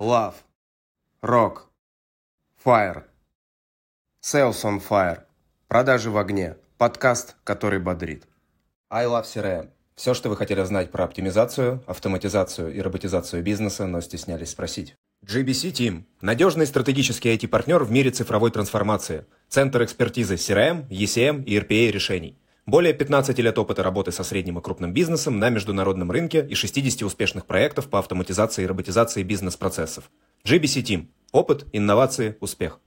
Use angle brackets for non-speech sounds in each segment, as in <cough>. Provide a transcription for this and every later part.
Love. Rock. Fire. Sales on Fire. Продажи в огне. Подкаст, который бодрит. I Love CRM. Все, что вы хотели знать про оптимизацию, автоматизацию и роботизацию бизнеса, но стеснялись спросить. GBC Team – надежный стратегический IT-партнер в мире цифровой трансформации, центр экспертизы CRM, ECM и RPA решений. Более 15 лет опыта работы со средним и крупным бизнесом на международном рынке и 60 успешных проектов по автоматизации и роботизации бизнес-процессов. GBC Team – опыт, инновации, успех.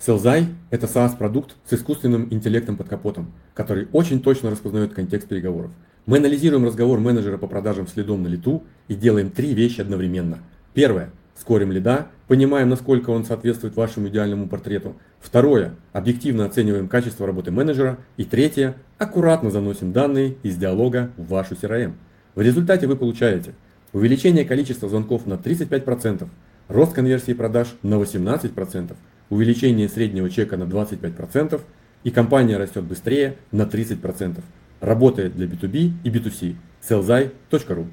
Селзай – это SaaS-продукт с искусственным интеллектом под капотом, который очень точно распознает контекст переговоров. Мы анализируем разговор менеджера по продажам следом на лету и делаем три вещи одновременно. Первое – скорим лида, понимаем, насколько он соответствует вашему идеальному портрету. Второе – объективно оцениваем качество работы менеджера. И третье – аккуратно заносим данные из диалога в вашу CRM. В результате вы получаете увеличение количества звонков на 35%, рост конверсии продаж на 18%, увеличение среднего чека на 25% и компания растет быстрее на 30%. Работает для B2B и B2C. sellzai.ru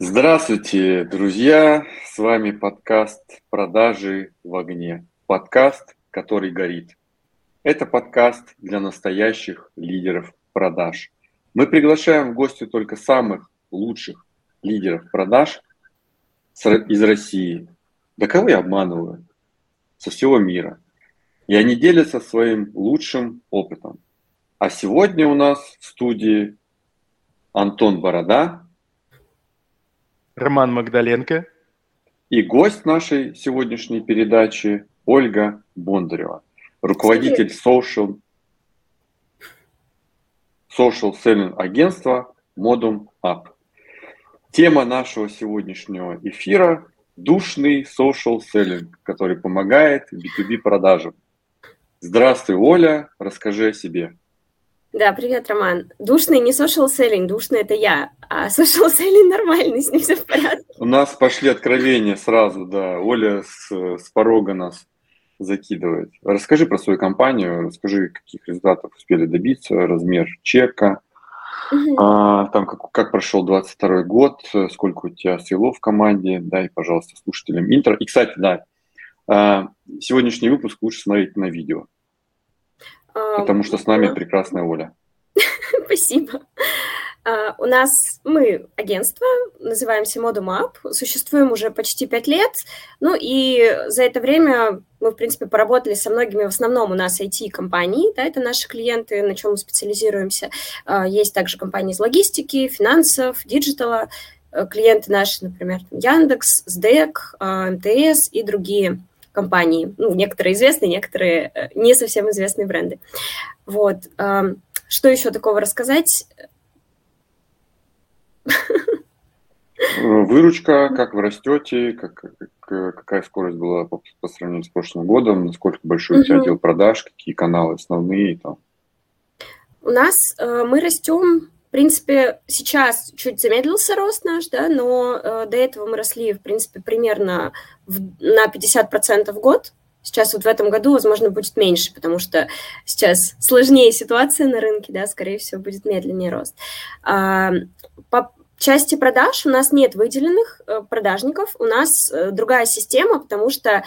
Здравствуйте, друзья! С вами подкаст «Продажи в огне». Подкаст, который горит. Это подкаст для настоящих лидеров продаж. Мы приглашаем в гости только самых лучших лидеров продаж из России. Да кого я обманываю? Со всего мира. И они делятся своим лучшим опытом. А сегодня у нас в студии Антон Борода, Роман Магдаленко. И гость нашей сегодняшней передачи Ольга Бондарева, руководитель social, social selling агентства Modum Up. Тема нашего сегодняшнего эфира – душный social selling, который помогает B2B продажам. Здравствуй, Оля, расскажи о себе. Да, привет, Роман. Душный не social selling, душный это я, а social selling <laughs> нормальный, с ним все в порядке. У нас пошли откровения сразу, да. Оля с, с порога нас закидывает. Расскажи про свою компанию, расскажи, каких результатов успели добиться, размер чека, угу. а, там как, как прошел 22 год, сколько у тебя сейлов в команде, дай, пожалуйста, слушателям интро. И, кстати, да, а, сегодняшний выпуск лучше смотреть на видео. Потому что с нами прекрасная Оля. <laughs> Спасибо. Э, у нас мы агентство, называемся Modum существуем уже почти пять лет, ну и за это время мы, в принципе, поработали со многими, в основном у нас IT-компании, да, это наши клиенты, на чем мы специализируемся. Э, есть также компании из логистики, финансов, диджитала, э, клиенты наши, например, Яндекс, СДЭК, МТС и другие компании. Ну, некоторые известные, некоторые э, не совсем известные бренды. Вот. Что еще такого рассказать? Выручка, как вы растете, как, как, какая скорость была по, по сравнению с прошлым годом, насколько большой у тебя отдел продаж, какие каналы основные там? У нас э, мы растем в принципе, сейчас чуть замедлился рост наш, да, но э, до этого мы росли, в принципе, примерно в, на 50% в год. Сейчас вот в этом году, возможно, будет меньше, потому что сейчас сложнее ситуация на рынке, да, скорее всего, будет медленнее рост. А, по части продаж у нас нет выделенных э, продажников, у нас э, другая система, потому что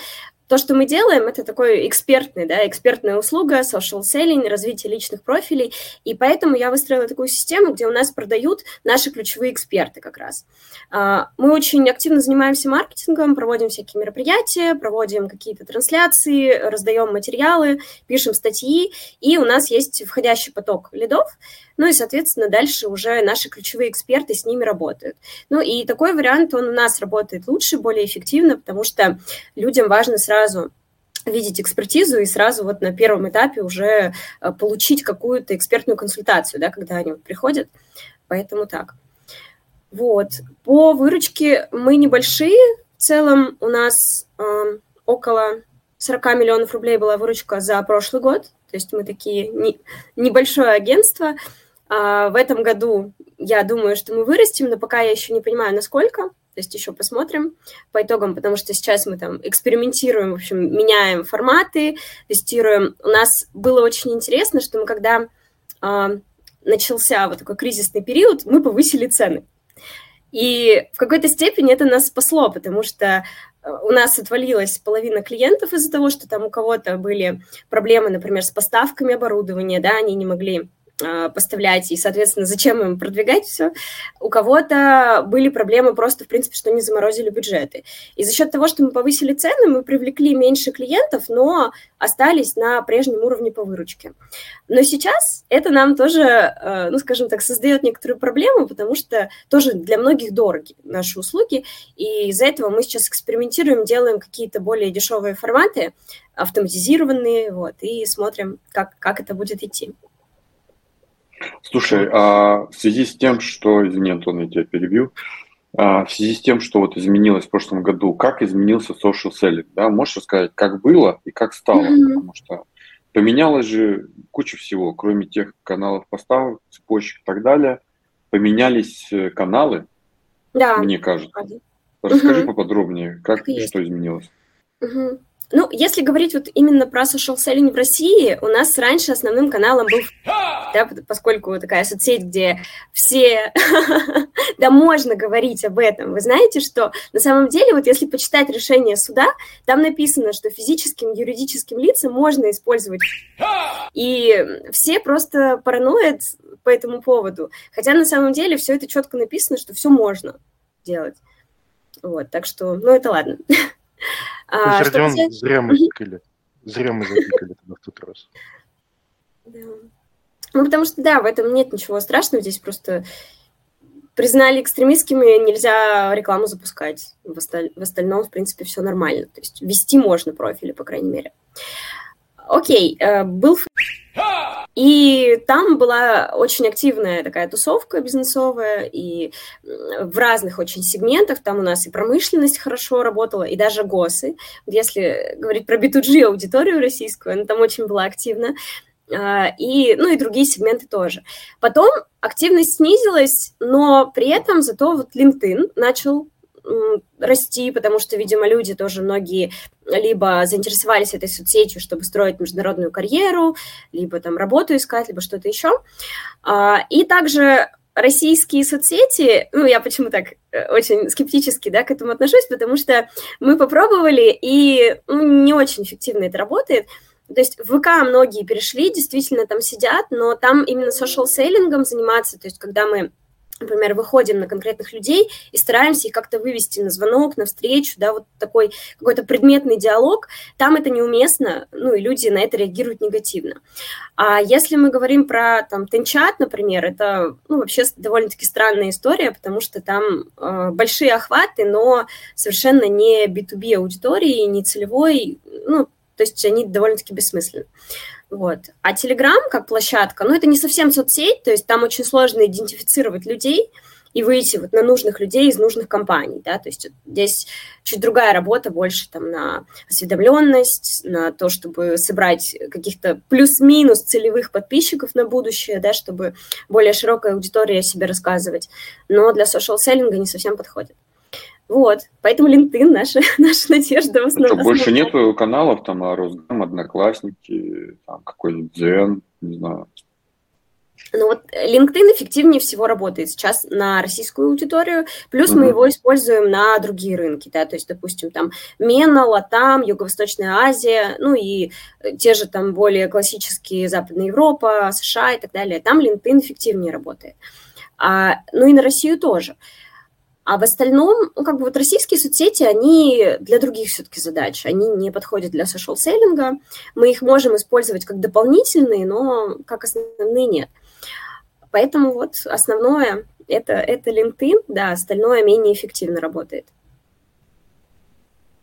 то, что мы делаем, это такой экспертный, да, экспертная услуга, social selling, развитие личных профилей, и поэтому я выстроила такую систему, где у нас продают наши ключевые эксперты как раз. А, мы очень активно занимаемся маркетингом, проводим всякие мероприятия, проводим какие-то трансляции, раздаем материалы, пишем статьи, и у нас есть входящий поток лидов, ну и, соответственно, дальше уже наши ключевые эксперты с ними работают. Ну и такой вариант, он у нас работает лучше, более эффективно, потому что людям важно сразу видеть экспертизу и сразу вот на первом этапе уже э, получить какую-то экспертную консультацию, да, когда они приходят. Поэтому так. Вот. По выручке мы небольшие. В целом у нас э, около 40 миллионов рублей была выручка за прошлый год. То есть мы такие не, небольшое агентство. А, в этом году я думаю, что мы вырастем, но пока я еще не понимаю, насколько. То есть еще посмотрим по итогам, потому что сейчас мы там экспериментируем, в общем, меняем форматы, тестируем. У нас было очень интересно, что мы когда э, начался вот такой кризисный период, мы повысили цены. И в какой-то степени это нас спасло, потому что у нас отвалилась половина клиентов из-за того, что там у кого-то были проблемы, например, с поставками оборудования, да, они не могли поставлять, и, соответственно, зачем им продвигать все. У кого-то были проблемы просто, в принципе, что не заморозили бюджеты. И за счет того, что мы повысили цены, мы привлекли меньше клиентов, но остались на прежнем уровне по выручке. Но сейчас это нам тоже, э, ну, скажем так, создает некоторую проблему, потому что тоже для многих дороги наши услуги, и из-за этого мы сейчас экспериментируем, делаем какие-то более дешевые форматы, автоматизированные, вот, и смотрим, как, как это будет идти. Слушай, а в связи с тем, что, извини, Антон, я тебя перебью, а в связи с тем, что вот изменилось в прошлом году, как изменился social selling, да, можешь рассказать, как было и как стало, mm-hmm. потому что поменялось же куча всего, кроме тех каналов поставок, цепочек и так далее, поменялись э, каналы, да. мне кажется. Расскажи mm-hmm. поподробнее, как и что изменилось. Mm-hmm. Ну, если говорить вот именно про social selling в России, у нас раньше основным каналом был, да, поскольку такая соцсеть, где все, <laughs> да, можно говорить об этом. Вы знаете, что на самом деле, вот если почитать решение суда, там написано, что физическим, юридическим лицам можно использовать. И все просто параноид по этому поводу. Хотя на самом деле все это четко написано, что все можно делать. Вот, так что, ну, это ладно. <laughs> А, взять... зря мы тыкали. Зря мы затыкали тогда в тот раз. Да. Ну, потому что, да, в этом нет ничего страшного. Здесь просто признали экстремистскими, нельзя рекламу запускать. В, осталь... в остальном, в принципе, все нормально. То есть вести можно профили, по крайней мере. Окей, э, был и там была очень активная такая тусовка бизнесовая, и в разных очень сегментах, там у нас и промышленность хорошо работала, и даже ГОСы. Если говорить про B2G аудиторию российскую, она там очень была активна, а, и, ну и другие сегменты тоже. Потом активность снизилась, но при этом зато вот LinkedIn начал расти, потому что, видимо, люди тоже многие либо заинтересовались этой соцсетью, чтобы строить международную карьеру, либо там работу искать, либо что-то еще. А, и также российские соцсети, ну, я почему так э, очень скептически, да, к этому отношусь, потому что мы попробовали, и ну, не очень эффективно это работает. То есть в ВК многие перешли, действительно там сидят, но там именно social-селлингом заниматься, то есть когда мы например, выходим на конкретных людей и стараемся их как-то вывести на звонок, на встречу, да, вот такой какой-то предметный диалог, там это неуместно, ну, и люди на это реагируют негативно. А если мы говорим про, там, Тенчат, например, это, ну, вообще довольно-таки странная история, потому что там э, большие охваты, но совершенно не B2B аудитории, не целевой, ну, то есть они довольно-таки бессмысленны. Вот. А Telegram как площадка, ну, это не совсем соцсеть, то есть там очень сложно идентифицировать людей и выйти вот на нужных людей из нужных компаний, да, то есть здесь чуть другая работа, больше там на осведомленность, на то, чтобы собрать каких-то плюс-минус целевых подписчиков на будущее, да, чтобы более широкая аудитория о себе рассказывать, но для social-селлинга не совсем подходит. Вот, поэтому LinkedIn наша, <laughs> наша надежда в основном. Что, больше нету каналов, там, а Росгам, Одноклассники, там, какой-нибудь Дзен, не знаю. Ну вот LinkedIn эффективнее всего работает сейчас на российскую аудиторию, плюс mm-hmm. мы его используем на другие рынки, да, то есть, допустим, там Мена, Латам, Юго-Восточная Азия, ну и те же там более классические Западная Европа, США и так далее, там LinkedIn эффективнее работает. А, ну и на Россию тоже. А в остальном, ну, как бы вот российские соцсети, они для других все-таки задач, они не подходят для social-селлинга. Мы их можем использовать как дополнительные, но как основные нет. Поэтому вот основное это, это LinkedIn, да, остальное менее эффективно работает.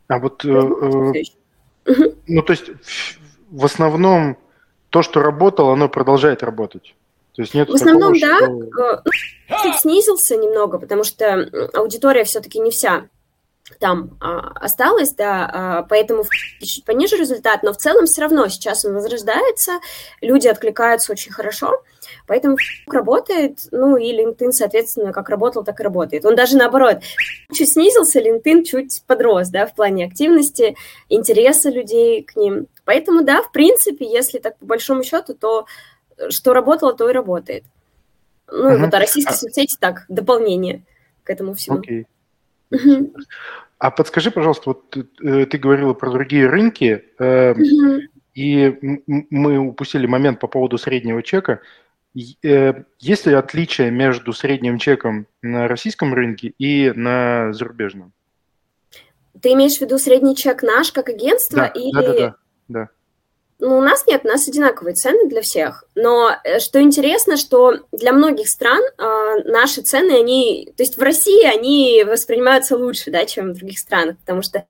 А вот, э, э, ну, то есть в основном то, что работало, оно продолжает работать. То есть нет В основном, такого, да. Что... Э, ну, снизился немного, потому что аудитория все-таки не вся там а, осталось, да, а, поэтому чуть пониже результат, но в целом все равно сейчас он возрождается, люди откликаются очень хорошо, поэтому работает, ну и LinkedIn, соответственно, как работал, так и работает. Он даже наоборот, чуть снизился, LinkedIn чуть подрос, да, в плане активности, интереса людей к ним. Поэтому, да, в принципе, если так по большому счету, то что работало, то и работает. Ну, uh-huh. вот а российские а... соцсети так, дополнение к этому всему. Okay. А подскажи, пожалуйста, вот ты, э, ты говорила про другие рынки, э, угу. и мы упустили момент по поводу среднего чека. Э, есть ли отличие между средним чеком на российском рынке и на зарубежном? Ты имеешь в виду средний чек наш как агентство да, или... Да, да, да. да. Ну, у нас нет, у нас одинаковые цены для всех. Но э, что интересно, что для многих стран э, наши цены, они, то есть в России они воспринимаются лучше, да, чем в других странах, потому что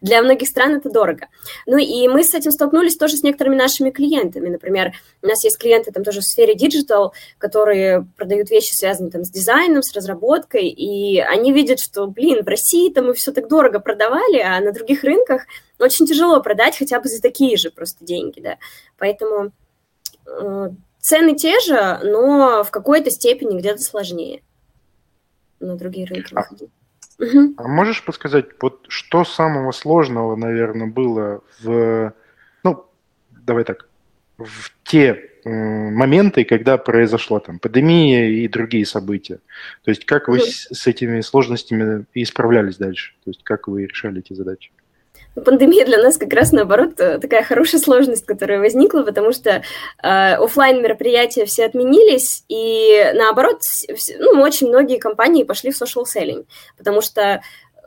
для многих стран это дорого. Ну и мы с этим столкнулись тоже с некоторыми нашими клиентами. Например, у нас есть клиенты там тоже в сфере digital, которые продают вещи, связанные там с дизайном, с разработкой, и они видят, что, блин, в России там мы все так дорого продавали, а на других рынках очень тяжело продать хотя бы за такие же просто деньги, да. Поэтому э, цены те же, но в какой-то степени где-то сложнее на другие рынки а А можешь подсказать, вот что самого сложного, наверное, было в, ну, давай так, в те э, моменты, когда произошла там пандемия и другие события. То есть как вы с, с этими сложностями исправлялись дальше? То есть как вы решали эти задачи? Пандемия для нас как раз наоборот э, такая хорошая сложность, которая возникла, потому что э, офлайн мероприятия все отменились, и наоборот, ну, очень многие компании пошли в social selling, потому что,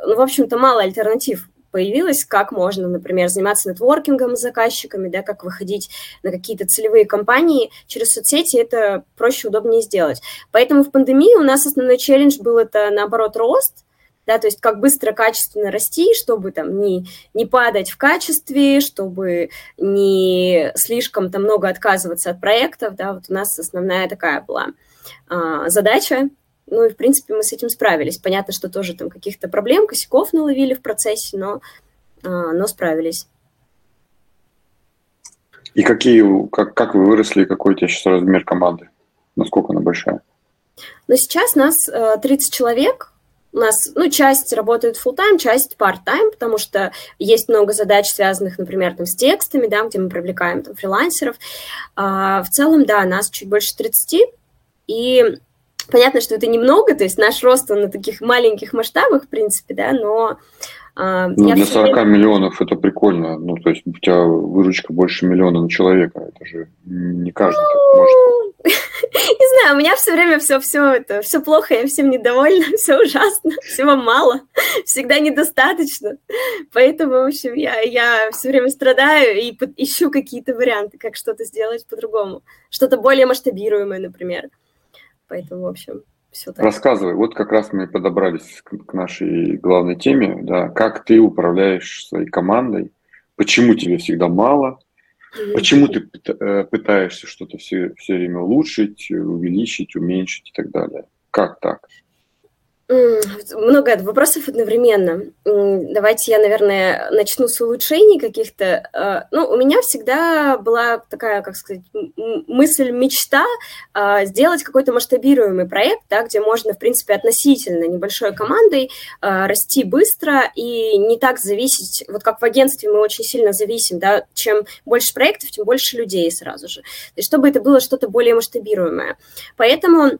ну, в общем-то, мало альтернатив появилось, как можно, например, заниматься нетворкингом с заказчиками, да, как выходить на какие-то целевые компании через соцсети, это проще, удобнее сделать. Поэтому в пандемии у нас основной челлендж был это, наоборот, рост – да, то есть как быстро, качественно расти, чтобы там не, не падать в качестве, чтобы не слишком там много отказываться от проектов, да, вот у нас основная такая была а, задача, ну и, в принципе, мы с этим справились. Понятно, что тоже там каких-то проблем, косяков наловили в процессе, но, а, но справились. И какие, как, как вы выросли, какой у тебя сейчас размер команды? Насколько она большая? Ну, сейчас нас 30 э, человек, у нас, ну, часть работает full-time, часть part-time, потому что есть много задач, связанных, например, там, с текстами, да, где мы привлекаем там, фрилансеров. А, в целом, да, нас чуть больше 30, и понятно, что это немного, то есть наш рост он на таких маленьких масштабах, в принципе, да, но а, ну, для 40 время... миллионов это прикольно. Ну, то есть у тебя выручка больше миллиона на человека. Это же не каждый так может. <laughs> Не знаю, у меня все время все, все это, все плохо, я всем недовольна, <laughs> все ужасно, всего мало, <laughs> всегда недостаточно. Поэтому, в общем, я, я все время страдаю и ищу какие-то варианты, как что-то сделать по-другому. Что-то более масштабируемое, например. Поэтому, в общем, все так. Рассказывай, вот как раз мы подобрались к, к нашей главной теме, да, как ты управляешь своей командой, почему тебе всегда мало, почему ты э, пытаешься что-то все, все время улучшить, увеличить, уменьшить и так далее. Как так? Много вопросов одновременно. Давайте я, наверное, начну с улучшений каких-то. А, ну, у меня всегда была такая, как сказать, мысль, мечта а, сделать какой-то масштабируемый проект, да, где можно, в принципе, относительно небольшой командой а, расти быстро и не так зависеть, вот как в агентстве мы очень сильно зависим, да, чем больше проектов, тем больше людей сразу же. Есть чтобы это было что-то более масштабируемое. Поэтому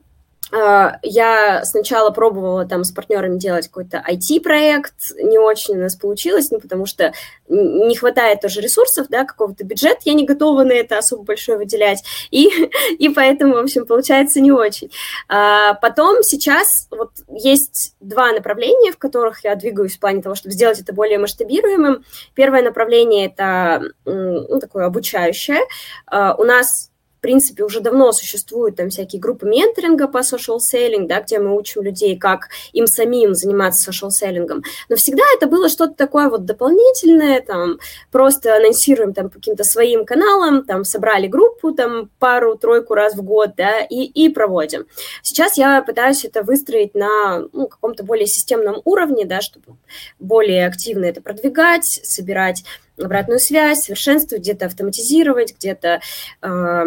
я сначала пробовала там с партнерами делать какой-то IT-проект, не очень у нас получилось, ну, потому что не хватает тоже ресурсов, да, какого-то бюджета, я не готова на это особо большой выделять, и, <laughs> и поэтому, в общем, получается не очень. А потом сейчас вот есть два направления, в которых я двигаюсь в плане того, чтобы сделать это более масштабируемым. Первое направление – это ну, такое обучающее. А, у нас принципе, уже давно существуют там всякие группы менторинга по social selling, да, где мы учим людей, как им самим заниматься social селлингом. Но всегда это было что-то такое вот дополнительное, там, просто анонсируем там каким-то своим каналом, там, собрали группу, там, пару-тройку раз в год, да, и, и проводим. Сейчас я пытаюсь это выстроить на ну, каком-то более системном уровне, да, чтобы более активно это продвигать, собирать обратную связь, совершенствовать, где-то автоматизировать, где-то э,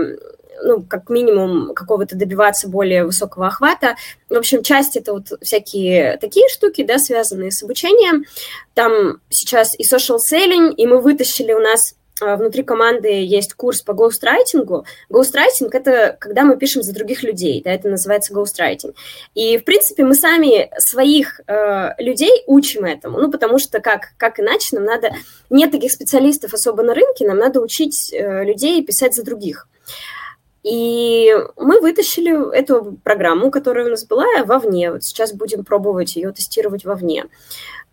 ну, как минимум какого-то добиваться более высокого охвата. В общем, часть это вот всякие такие штуки, да, связанные с обучением. Там сейчас и social selling, и мы вытащили у нас а, внутри команды есть курс по гоустрайтингу. Гоустрайтинг – это когда мы пишем за других людей, да, это называется гоустрайтинг. И, в принципе, мы сами своих э, людей учим этому, ну, потому что как, как иначе нам надо… Нет таких специалистов особо на рынке, нам надо учить э, людей писать за других. И мы вытащили эту программу, которая у нас была, вовне. Вот сейчас будем пробовать ее тестировать вовне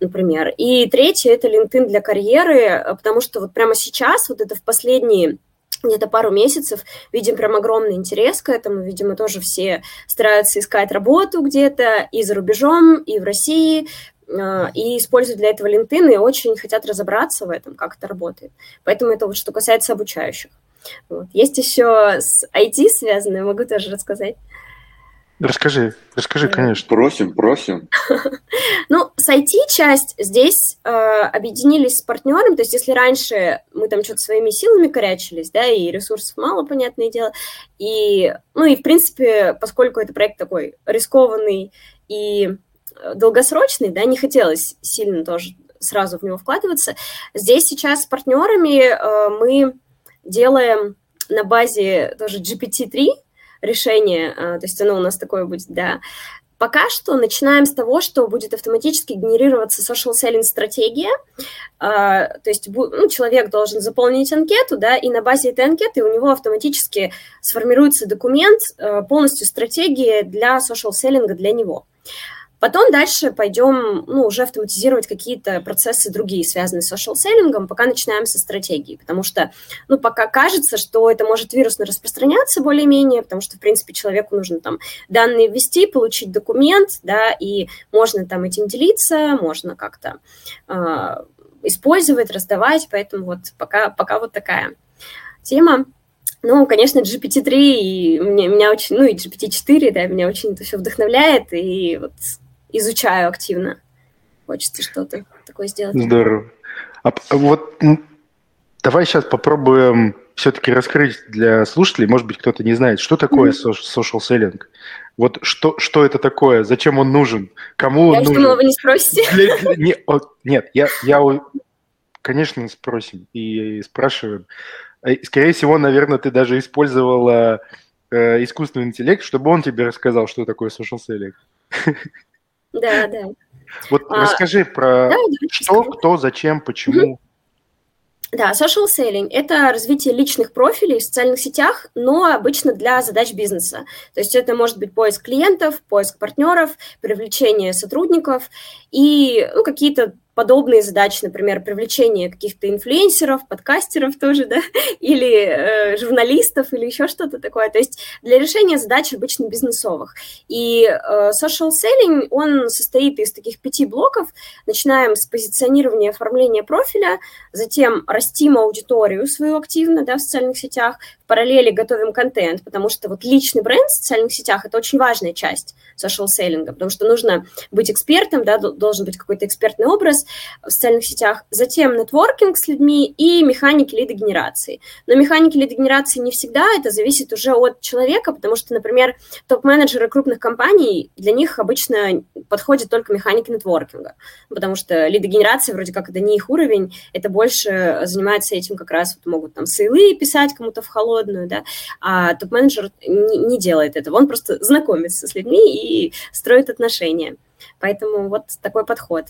например. И третье – это LinkedIn для карьеры, потому что вот прямо сейчас, вот это в последние где-то пару месяцев видим прям огромный интерес к этому. Видимо, тоже все стараются искать работу где-то и за рубежом, и в России, а, и используют для этого LinkedIn и очень хотят разобраться в этом, как это работает. Поэтому это вот что касается обучающих. Вот. Есть еще с IT связанное, могу тоже рассказать. Расскажи, расскажи, конечно. Просим, просим. <laughs> Ну, с IT-часть здесь э, объединились с партнером, то есть если раньше мы там что-то своими силами корячились, да, и ресурсов мало, понятное дело, и, ну, и, в принципе, поскольку это проект такой рискованный и э, долгосрочный, да, не хотелось сильно тоже сразу в него вкладываться, здесь сейчас с партнерами э, мы делаем на базе тоже GPT-3, решение, а, то есть оно у нас такое будет, да. Пока что начинаем с того, что будет автоматически генерироваться social selling стратегия, а, то есть ну, человек должен заполнить анкету, да, и на базе этой анкеты у него автоматически сформируется документ, а, полностью стратегия для social selling для него. Потом дальше пойдем, ну, уже автоматизировать какие-то процессы другие, связанные с social selling, пока начинаем со стратегии, потому что, ну, пока кажется, что это может вирусно распространяться более-менее, потому что, в принципе, человеку нужно там данные ввести, получить документ, да, и можно там этим делиться, можно как-то э, использовать, раздавать, поэтому вот пока, пока вот такая тема. Ну, конечно, GPT-3 и меня, меня очень, ну и GPT-4, да, меня очень это все вдохновляет, и вот изучаю активно. Хочется что-то такое сделать. Здорово. А вот давай сейчас попробуем все-таки раскрыть для слушателей, может быть, кто-то не знает, что такое mm-hmm. social selling. Вот что, что это такое, зачем он нужен, кому он я нужен. Я думала, вы не спросите. Для, не, о, нет, я, я, конечно, спросим и спрашиваем. Э, скорее всего, наверное, ты даже использовала э, искусственный интеллект, чтобы он тебе рассказал, что такое social selling. <laughs> Да, да. Вот а, расскажи про да, что, расскажу. кто, зачем, почему. Да, social selling – это развитие личных профилей в социальных сетях, но обычно для задач бизнеса. То есть это может быть поиск клиентов, поиск партнеров, привлечение сотрудников и ну, какие-то подобные задачи, например, привлечение каких-то инфлюенсеров, подкастеров тоже, да, <laughs> или э, журналистов, или еще что-то такое. То есть для решения задач обычно бизнесовых. И э, social selling, он состоит из таких пяти блоков. Начинаем с позиционирования, оформления профиля, затем растим аудиторию свою активно, да, в социальных сетях, параллели готовим контент, потому что вот личный бренд в социальных сетях – это очень важная часть social selling, потому что нужно быть экспертом, да, должен быть какой-то экспертный образ, в социальных сетях, затем нетворкинг с людьми и механики лидогенерации. Но механики лидогенерации не всегда, это зависит уже от человека, потому что, например, топ-менеджеры крупных компаний, для них обычно подходит только механики нетворкинга, потому что лидогенерация вроде как это не их уровень, это больше занимается этим как раз, вот могут там сейлы писать кому-то в холодную, да, а топ-менеджер не, не делает этого, он просто знакомится с людьми и строит отношения. Поэтому вот такой подход.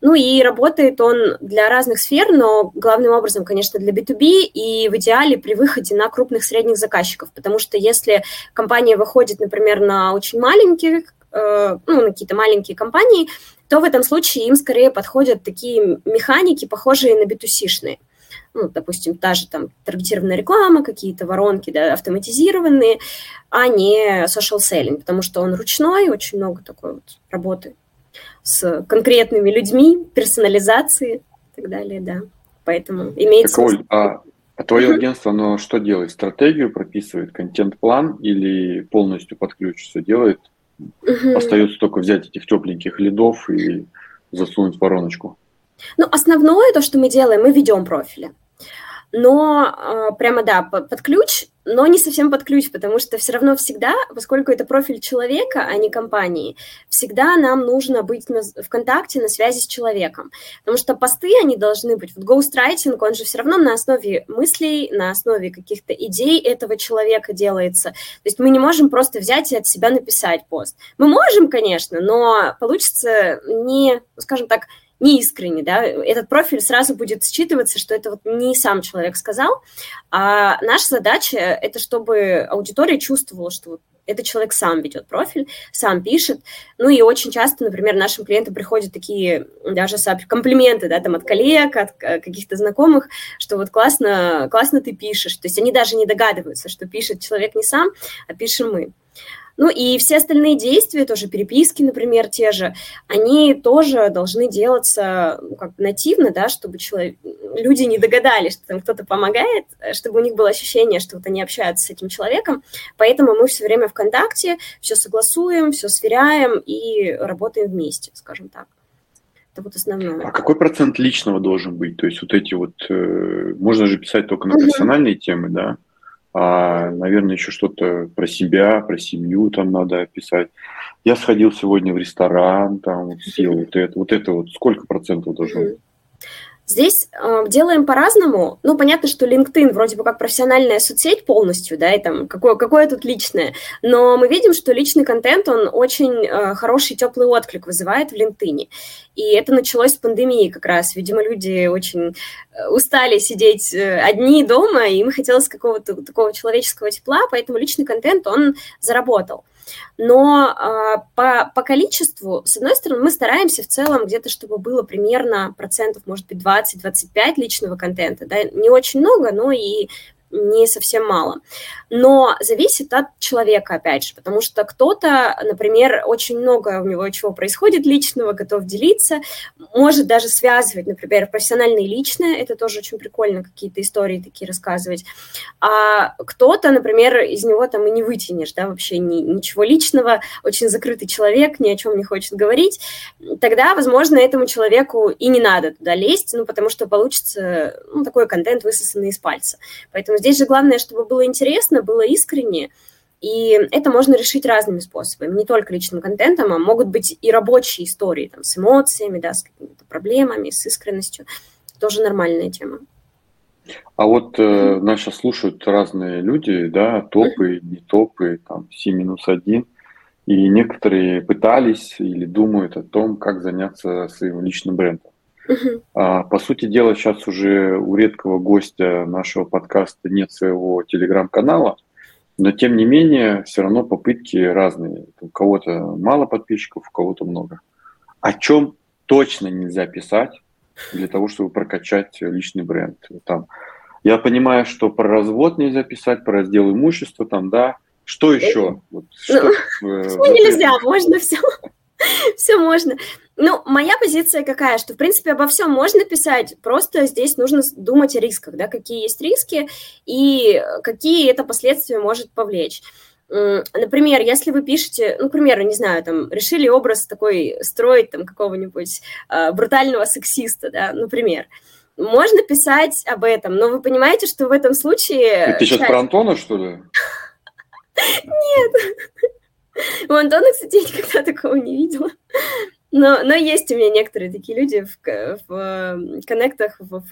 Ну и работает он для разных сфер, но главным образом, конечно, для B2B и в идеале при выходе на крупных средних заказчиков, потому что если компания выходит, например, на очень маленьких, э, ну, на какие-то маленькие компании, то в этом случае им скорее подходят такие механики, похожие на B2C-шные. Ну, допустим, та же там таргетированная реклама, какие-то воронки да, автоматизированные, а не social selling, потому что он ручной, очень много такой вот работы с конкретными людьми, персонализации и так далее, да. Поэтому имеется... Так, Оль, а, а твое агентство, оно что делает? Стратегию прописывает, контент-план или полностью под ключ все делает? Остается только взять этих тепленьких лидов и засунуть в вороночку? Ну, основное то, что мы делаем, мы ведем профили. Но э, прямо, да, под ключ, но не совсем под ключ, потому что все равно всегда, поскольку это профиль человека, а не компании, всегда нам нужно быть на, в контакте, на связи с человеком, потому что посты, они должны быть, вот гоустрайтинг, он же все равно на основе мыслей, на основе каких-то идей этого человека делается, то есть мы не можем просто взять и от себя написать пост. Мы можем, конечно, но получится не, ну, скажем так, неискренне, да, этот профиль сразу будет считываться, что это вот не сам человек сказал, а наша задача – это чтобы аудитория чувствовала, что вот этот человек сам ведет профиль, сам пишет. Ну и очень часто, например, нашим клиентам приходят такие даже комплименты, да, там от коллег, от э, каких-то знакомых, что вот классно, классно ты пишешь. То есть они даже не догадываются, что пишет человек не сам, а пишем мы. Ну и все остальные действия, тоже переписки, например, те же, они тоже должны делаться ну, как бы нативно, да, чтобы человек, люди не догадались, что там кто-то помогает, чтобы у них было ощущение, что вот они общаются с этим человеком. Поэтому мы все время в контакте, все согласуем, все сверяем и работаем вместе, скажем так. Это вот основное. А какой процент личного должен быть? То есть вот эти вот, э, можно же писать только на профессиональные угу. темы, да? А, наверное, еще что-то про себя, про семью там надо описать. Я сходил сегодня в ресторан, там съел вот это, вот это вот сколько процентов должно быть? Здесь э, делаем по-разному. Ну, понятно, что LinkedIn вроде бы как профессиональная соцсеть полностью, да, и там какое, какое тут личное. Но мы видим, что личный контент, он очень э, хороший теплый отклик вызывает в LinkedIn. И это началось с пандемии как раз. Видимо, люди очень э, устали сидеть э, одни дома, и им хотелось какого-то такого человеческого тепла, поэтому личный контент, он заработал. Но э, по, по количеству, с одной стороны, мы стараемся в целом где-то, чтобы было примерно процентов, может быть, 20-25 личного контента, да, не очень много, но и не совсем мало. Но зависит от человека, опять же, потому что кто-то, например, очень много у него чего происходит личного, готов делиться, может даже связывать, например, профессиональное и личное, это тоже очень прикольно, какие-то истории такие рассказывать. А кто-то, например, из него там и не вытянешь, да, вообще ни, ничего личного, очень закрытый человек, ни о чем не хочет говорить, тогда, возможно, этому человеку и не надо туда лезть, ну, потому что получится ну, такой контент высосанный из пальца. Поэтому здесь же главное, чтобы было интересно, было искренне, и это можно решить разными способами, не только личным контентом, а могут быть и рабочие истории там, с эмоциями, да, с какими-то проблемами, с искренностью. Тоже нормальная тема. А вот э, нас сейчас слушают разные люди, да, топы, не топы, там, C минус один, и некоторые пытались или думают о том, как заняться своим личным брендом. А, по сути дела, сейчас уже у редкого гостя нашего подкаста нет своего телеграм-канала, но тем не менее, все равно попытки разные. У кого-то мало подписчиков, у кого-то много. О чем точно нельзя писать для того, чтобы прокачать личный бренд? Там, я понимаю, что про развод нельзя писать, про раздел имущества, там, да. Что еще? Вот, что, ну, э, нельзя, можно все. <laughs> Все можно. Ну, моя позиция какая, что, в принципе, обо всем можно писать, просто здесь нужно думать о рисках, да, какие есть риски и какие это последствия может повлечь. Например, если вы пишете, ну, к примеру, не знаю, там, решили образ такой строить, там, какого-нибудь э, брутального сексиста, да, например, можно писать об этом, но вы понимаете, что в этом случае... Ты сейчас про Антона, что ли? <laughs> Нет. У Антона, кстати, я никогда такого не видела. Но, но есть у меня некоторые такие люди в, в эм, коннектах. В, в...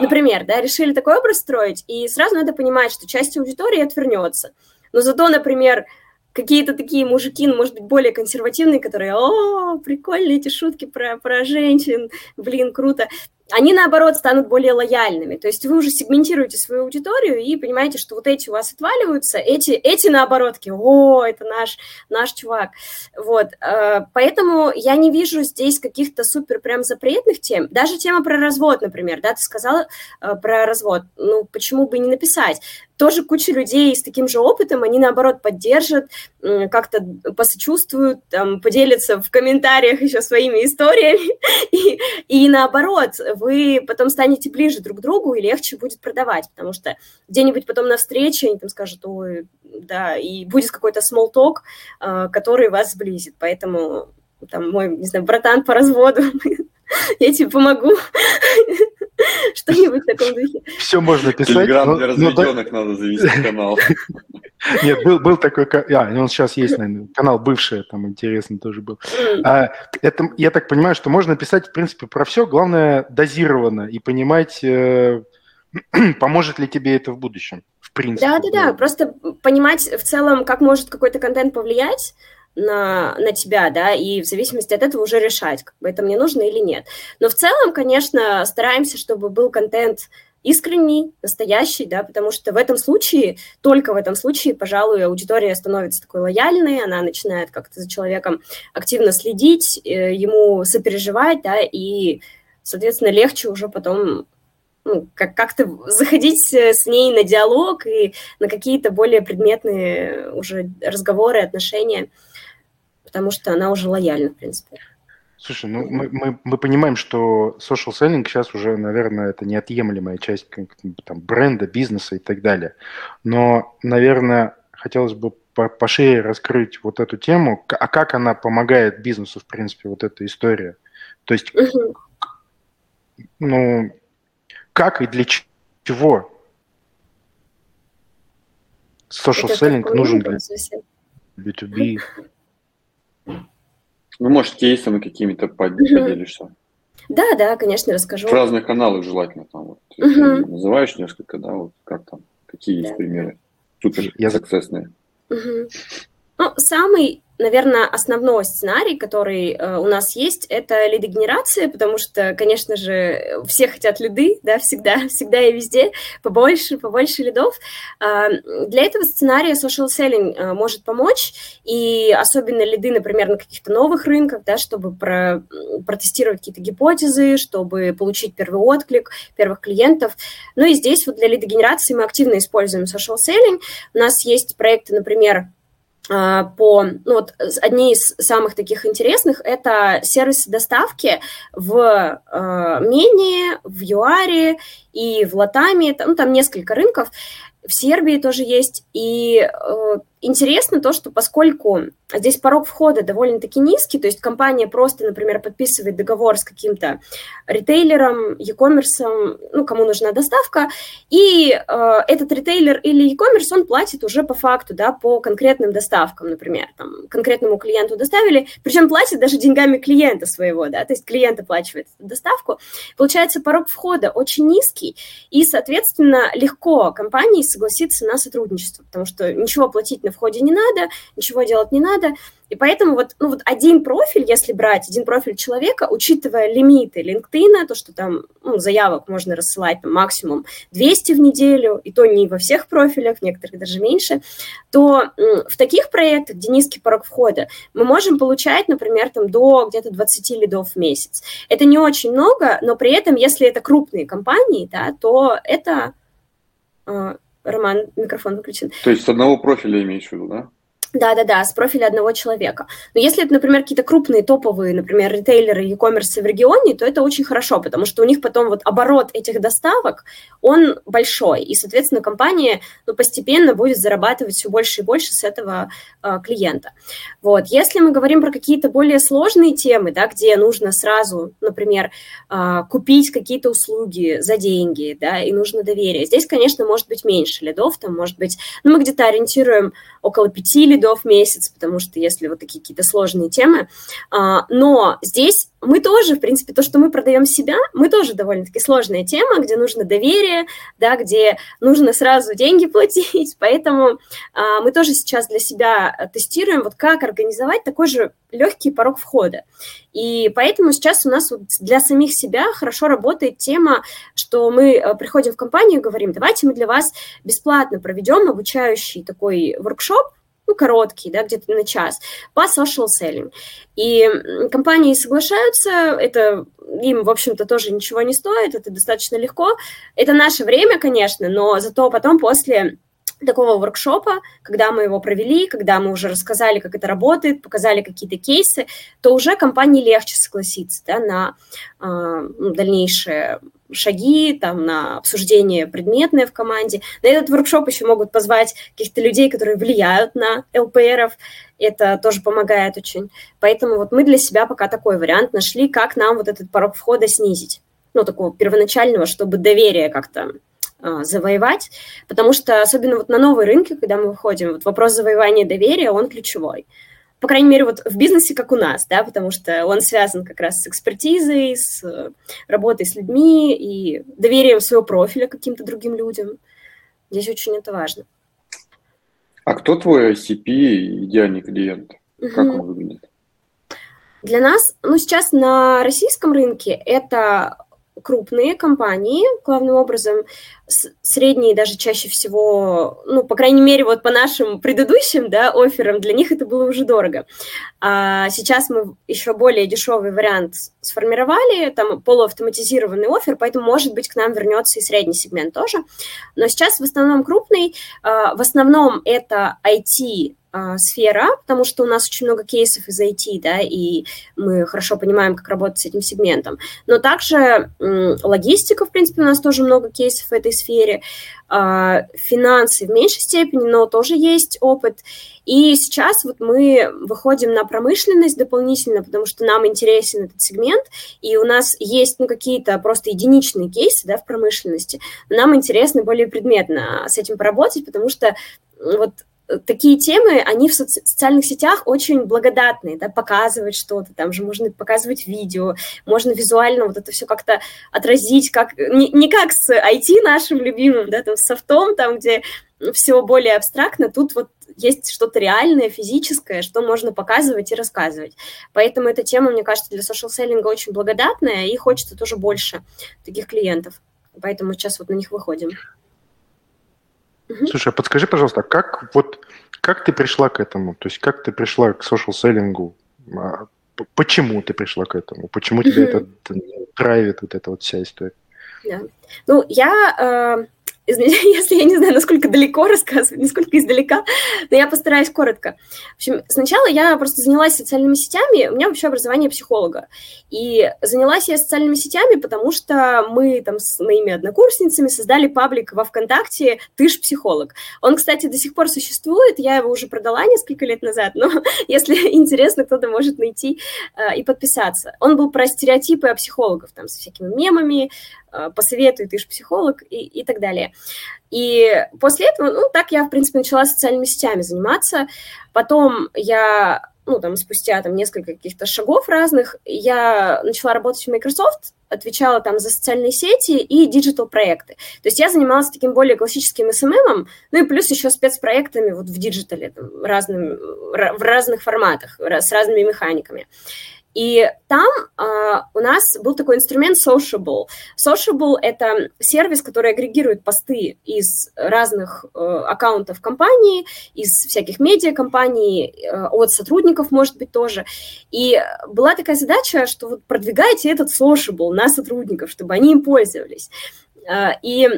Например, да, решили такой образ строить, и сразу надо понимать, что часть аудитории отвернется. Но зато, например, какие-то такие мужики, ну, может быть, более консервативные, которые, о, прикольные эти шутки про, про женщин, блин, круто. Они, наоборот, станут более лояльными. То есть вы уже сегментируете свою аудиторию и понимаете, что вот эти у вас отваливаются, эти, эти наоборот, такие, о, это наш, наш чувак. Вот, э, поэтому я не вижу здесь каких-то супер прям запретных тем. Даже тема про развод, например, да, ты сказала э, про развод. Ну, почему бы не написать? тоже куча людей с таким же опытом, они, наоборот, поддержат, как-то посочувствуют, там, поделятся в комментариях еще своими историями, <laughs> и, и наоборот, вы потом станете ближе друг к другу, и легче будет продавать, потому что где-нибудь потом на встрече они там скажут, ой, да, и будет какой-то small talk, а, который вас сблизит, поэтому там мой, не знаю, братан по разводу, <laughs> я тебе помогу. <laughs> Что-нибудь в таком духе. Все можно писать. Телеграм для разведенных надо завести канал. <laughs> Нет, был, был такой, а, он сейчас есть, наверное, канал бывший, там интересный тоже был. А, это, я так понимаю, что можно писать, в принципе, про все, главное, дозированно и понимать, э, <clears throat> поможет ли тебе это в будущем, в принципе. Да-да-да, просто понимать в целом, как может какой-то контент повлиять, на, на тебя, да, и в зависимости от этого уже решать, как бы это мне нужно или нет. Но в целом, конечно, стараемся, чтобы был контент искренний, настоящий, да, потому что в этом случае, только в этом случае, пожалуй, аудитория становится такой лояльной, она начинает как-то за человеком активно следить, э, ему сопереживать, да, и, соответственно, легче уже потом ну, как- как-то заходить с ней на диалог и на какие-то более предметные уже разговоры, отношения потому что она уже лояльна, в принципе. Слушай, ну мы, мы, мы понимаем, что social selling сейчас уже, наверное, это неотъемлемая часть там, бренда, бизнеса и так далее. Но, наверное, хотелось бы пошире раскрыть вот эту тему. А как она помогает бизнесу, в принципе, вот эта история? То есть, угу. ну, как и для чего social это selling нужен для B2B? Ну, может, кейсами какими-то поделишься. Да, да, конечно, расскажу. В разных каналах желательно там. Вот, угу. Называешь несколько, да, вот как там, какие есть да. примеры супер Я... Угу. Ну, самый наверное, основной сценарий, который э, у нас есть, это лидогенерация, потому что, конечно же, все хотят лиды, да, всегда, <laughs> всегда и везде, побольше, побольше лидов. Э, для этого сценария social selling э, может помочь, и особенно лиды, например, на каких-то новых рынках, да, чтобы про, протестировать какие-то гипотезы, чтобы получить первый отклик первых клиентов. Ну и здесь вот для лидогенерации мы активно используем social selling. У нас есть проекты, например, по, ну вот, одни из самых таких интересных – это сервисы доставки в э, Мене, в ЮАРе и в Латаме, там, ну, там несколько рынков, в Сербии тоже есть, и э, интересно то, что поскольку здесь порог входа довольно-таки низкий, то есть компания просто, например, подписывает договор с каким-то ритейлером, e-commerce, ну, кому нужна доставка, и э, этот ритейлер или e-commerce, он платит уже по факту, да, по конкретным доставкам, например, там, конкретному клиенту доставили, причем платит даже деньгами клиента своего, да, то есть клиент оплачивает доставку. Получается, порог входа очень низкий, и, соответственно, легко компании согласиться на сотрудничество, потому что ничего платить на входе не надо, ничего делать не надо, и поэтому вот, ну вот один профиль, если брать, один профиль человека, учитывая лимиты LinkedIn, то, что там ну, заявок можно рассылать там, максимум 200 в неделю, и то не во всех профилях, в некоторых даже меньше, то в таких проектах, где низкий порог входа, мы можем получать, например, там до где-то 20 лидов в месяц. Это не очень много, но при этом, если это крупные компании, да, то это а, Роман, микрофон выключен. То есть с одного профиля имеешь в виду, да? Да-да-да, с профиля одного человека. Но если это, например, какие-то крупные топовые, например, ритейлеры e-commerce в регионе, то это очень хорошо, потому что у них потом вот оборот этих доставок, он большой, и, соответственно, компания ну, постепенно будет зарабатывать все больше и больше с этого э, клиента. Вот. Если мы говорим про какие-то более сложные темы, да, где нужно сразу, например, э, купить какие-то услуги за деньги, да, и нужно доверие, здесь, конечно, может быть меньше лидов, там может быть, ну, мы где-то ориентируем около пяти лидов, в месяц, потому что если вот такие какие-то сложные темы. А, но здесь мы тоже, в принципе, то, что мы продаем себя, мы тоже довольно-таки сложная тема, где нужно доверие, да, где нужно сразу деньги платить, <laughs> поэтому а, мы тоже сейчас для себя тестируем, вот как организовать такой же легкий порог входа. И поэтому сейчас у нас вот для самих себя хорошо работает тема, что мы э, приходим в компанию и говорим, давайте мы для вас бесплатно проведем обучающий такой воркшоп, ну, короткий, да, где-то на час, по social selling. И компании соглашаются, это им, в общем-то, тоже ничего не стоит, это достаточно легко. Это наше время, конечно, но зато потом после такого воркшопа, когда мы его провели, когда мы уже рассказали, как это работает, показали какие-то кейсы, то уже компании легче согласиться да, на э, дальнейшее шаги, там, на обсуждение предметное в команде. На этот воркшоп еще могут позвать каких-то людей, которые влияют на ЛПРов. Это тоже помогает очень. Поэтому вот мы для себя пока такой вариант нашли, как нам вот этот порог входа снизить. Ну, такого первоначального, чтобы доверие как-то э, завоевать, потому что особенно вот на новые рынки, когда мы выходим, вот вопрос завоевания доверия, он ключевой по крайней мере, вот в бизнесе, как у нас, да, потому что он связан как раз с экспертизой, с э, работой с людьми и доверием своего профиля каким-то другим людям. Здесь очень это важно. А кто твой ICP идеальный клиент? Как он выглядит? Для нас, ну, сейчас на российском рынке это крупные компании, главным образом, средние даже чаще всего, ну, по крайней мере, вот по нашим предыдущим, да, офферам, для них это было уже дорого. А сейчас мы еще более дешевый вариант сформировали, там полуавтоматизированный офер, поэтому, может быть, к нам вернется и средний сегмент тоже. Но сейчас в основном крупный, а, в основном это IT, сфера, потому что у нас очень много кейсов из IT, да, и мы хорошо понимаем, как работать с этим сегментом. Но также логистика, в принципе, у нас тоже много кейсов в этой сфере, а, финансы в меньшей степени, но тоже есть опыт. И сейчас вот мы выходим на промышленность дополнительно, потому что нам интересен этот сегмент, и у нас есть ну, какие-то просто единичные кейсы да, в промышленности. нам интересно более предметно с этим поработать, потому что вот такие темы, они в соци- социальных сетях очень благодатные, да, показывать что-то, там же можно показывать видео, можно визуально вот это все как-то отразить, как, не, не как с IT нашим любимым, да, там, с софтом, там, где все более абстрактно, тут вот есть что-то реальное, физическое, что можно показывать и рассказывать. Поэтому эта тема, мне кажется, для social-селлинга очень благодатная, и хочется тоже больше таких клиентов. Поэтому сейчас вот на них выходим. Слушай, а подскажи, пожалуйста, как вот как ты пришла к этому? То есть как ты пришла к social селлингу? А, почему ты пришла к этому? Почему тебя это драйвит, вот эта вот вся история? Да. Ну, я э, <laughs> если я не знаю, насколько далеко рассказывать, насколько издалека, но я постараюсь коротко. В общем, сначала я просто занялась социальными сетями, у меня вообще образование психолога. И занялась я социальными сетями, потому что мы там с моими однокурсницами создали паблик во ВКонтакте «Ты ж психолог». Он, кстати, до сих пор существует, я его уже продала несколько лет назад, но <laughs> если интересно, кто-то может найти э, и подписаться. Он был про стереотипы о психологах, там, со всякими мемами, посоветуй, ты же психолог и, и так далее. И после этого, ну, так я, в принципе, начала социальными сетями заниматься. Потом я, ну, там, спустя там несколько каких-то шагов разных, я начала работать в Microsoft, отвечала там за социальные сети и digital-проекты. То есть я занималась таким более классическим SMM, ну и плюс еще спецпроектами вот в диджитале, разным, в разных форматах, с разными механиками. И там э, у нас был такой инструмент Sociable. Sociable – это сервис, который агрегирует посты из разных э, аккаунтов компании, из всяких медиа-компаний, э, от сотрудников, может быть, тоже. И была такая задача, что вот продвигайте этот Sociable на сотрудников, чтобы они им пользовались. Э, и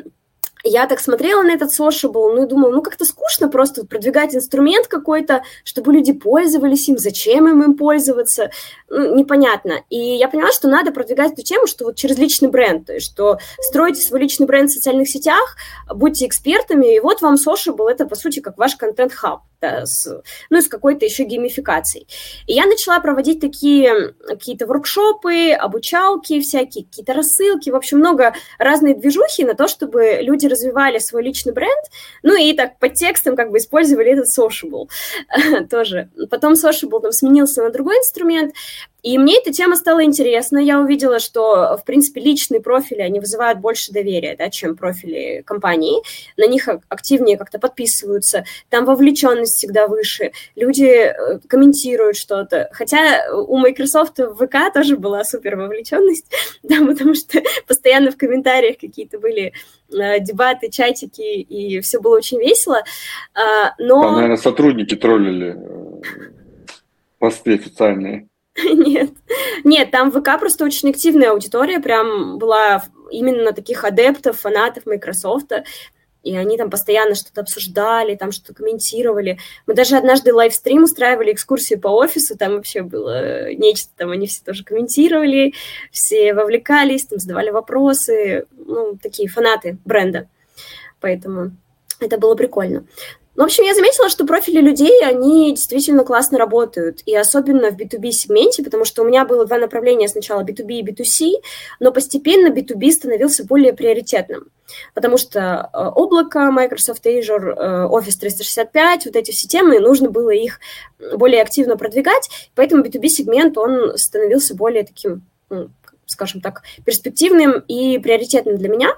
я так смотрела на этот Sociable, ну и думала, ну как-то скучно просто продвигать инструмент какой-то, чтобы люди пользовались им, зачем им им пользоваться, ну, непонятно. И я поняла, что надо продвигать эту тему, что вот через личный бренд, то есть что стройте свой личный бренд в социальных сетях, будьте экспертами, и вот вам Sociable, это по сути как ваш контент-хаб. Да, с, ну с какой-то еще геймификацией. И я начала проводить такие какие-то воркшопы, обучалки всякие, какие-то рассылки, в общем, много разной движухи на то, чтобы люди развивали свой личный бренд, ну и так под текстом как бы использовали этот Sociable <laughs> тоже. Потом Sociable там сменился на другой инструмент, и мне эта тема стала интересна. Я увидела, что, в принципе, личные профили, они вызывают больше доверия, да, чем профили компании. На них активнее как-то подписываются, там вовлеченность всегда выше, люди э, комментируют что-то. Хотя у Microsoft в ВК тоже была супер вовлеченность, <laughs> да, потому что постоянно в комментариях какие-то были э, дебаты, чатики, и все было очень весело. А, но... Там, наверное, сотрудники троллили э, посты официальные. <laughs> Нет, нет, там ВК просто очень активная аудитория, прям была именно таких адептов, фанатов Microsoft, и они там постоянно что-то обсуждали, там что-то комментировали. Мы даже однажды лайвстрим устраивали, экскурсии по офису, там вообще было нечто, там они все тоже комментировали, все вовлекались, там задавали вопросы, ну, такие фанаты бренда. Поэтому это было прикольно. Ну, в общем, я заметила, что профили людей, они действительно классно работают, и особенно в B2B-сегменте, потому что у меня было два направления. Сначала B2B и B2C, но постепенно B2B становился более приоритетным, потому что э, облако, Microsoft Azure, э, Office 365, вот эти все темы, нужно было их более активно продвигать, поэтому B2B-сегмент, он становился более таким, скажем так, перспективным и приоритетным для меня.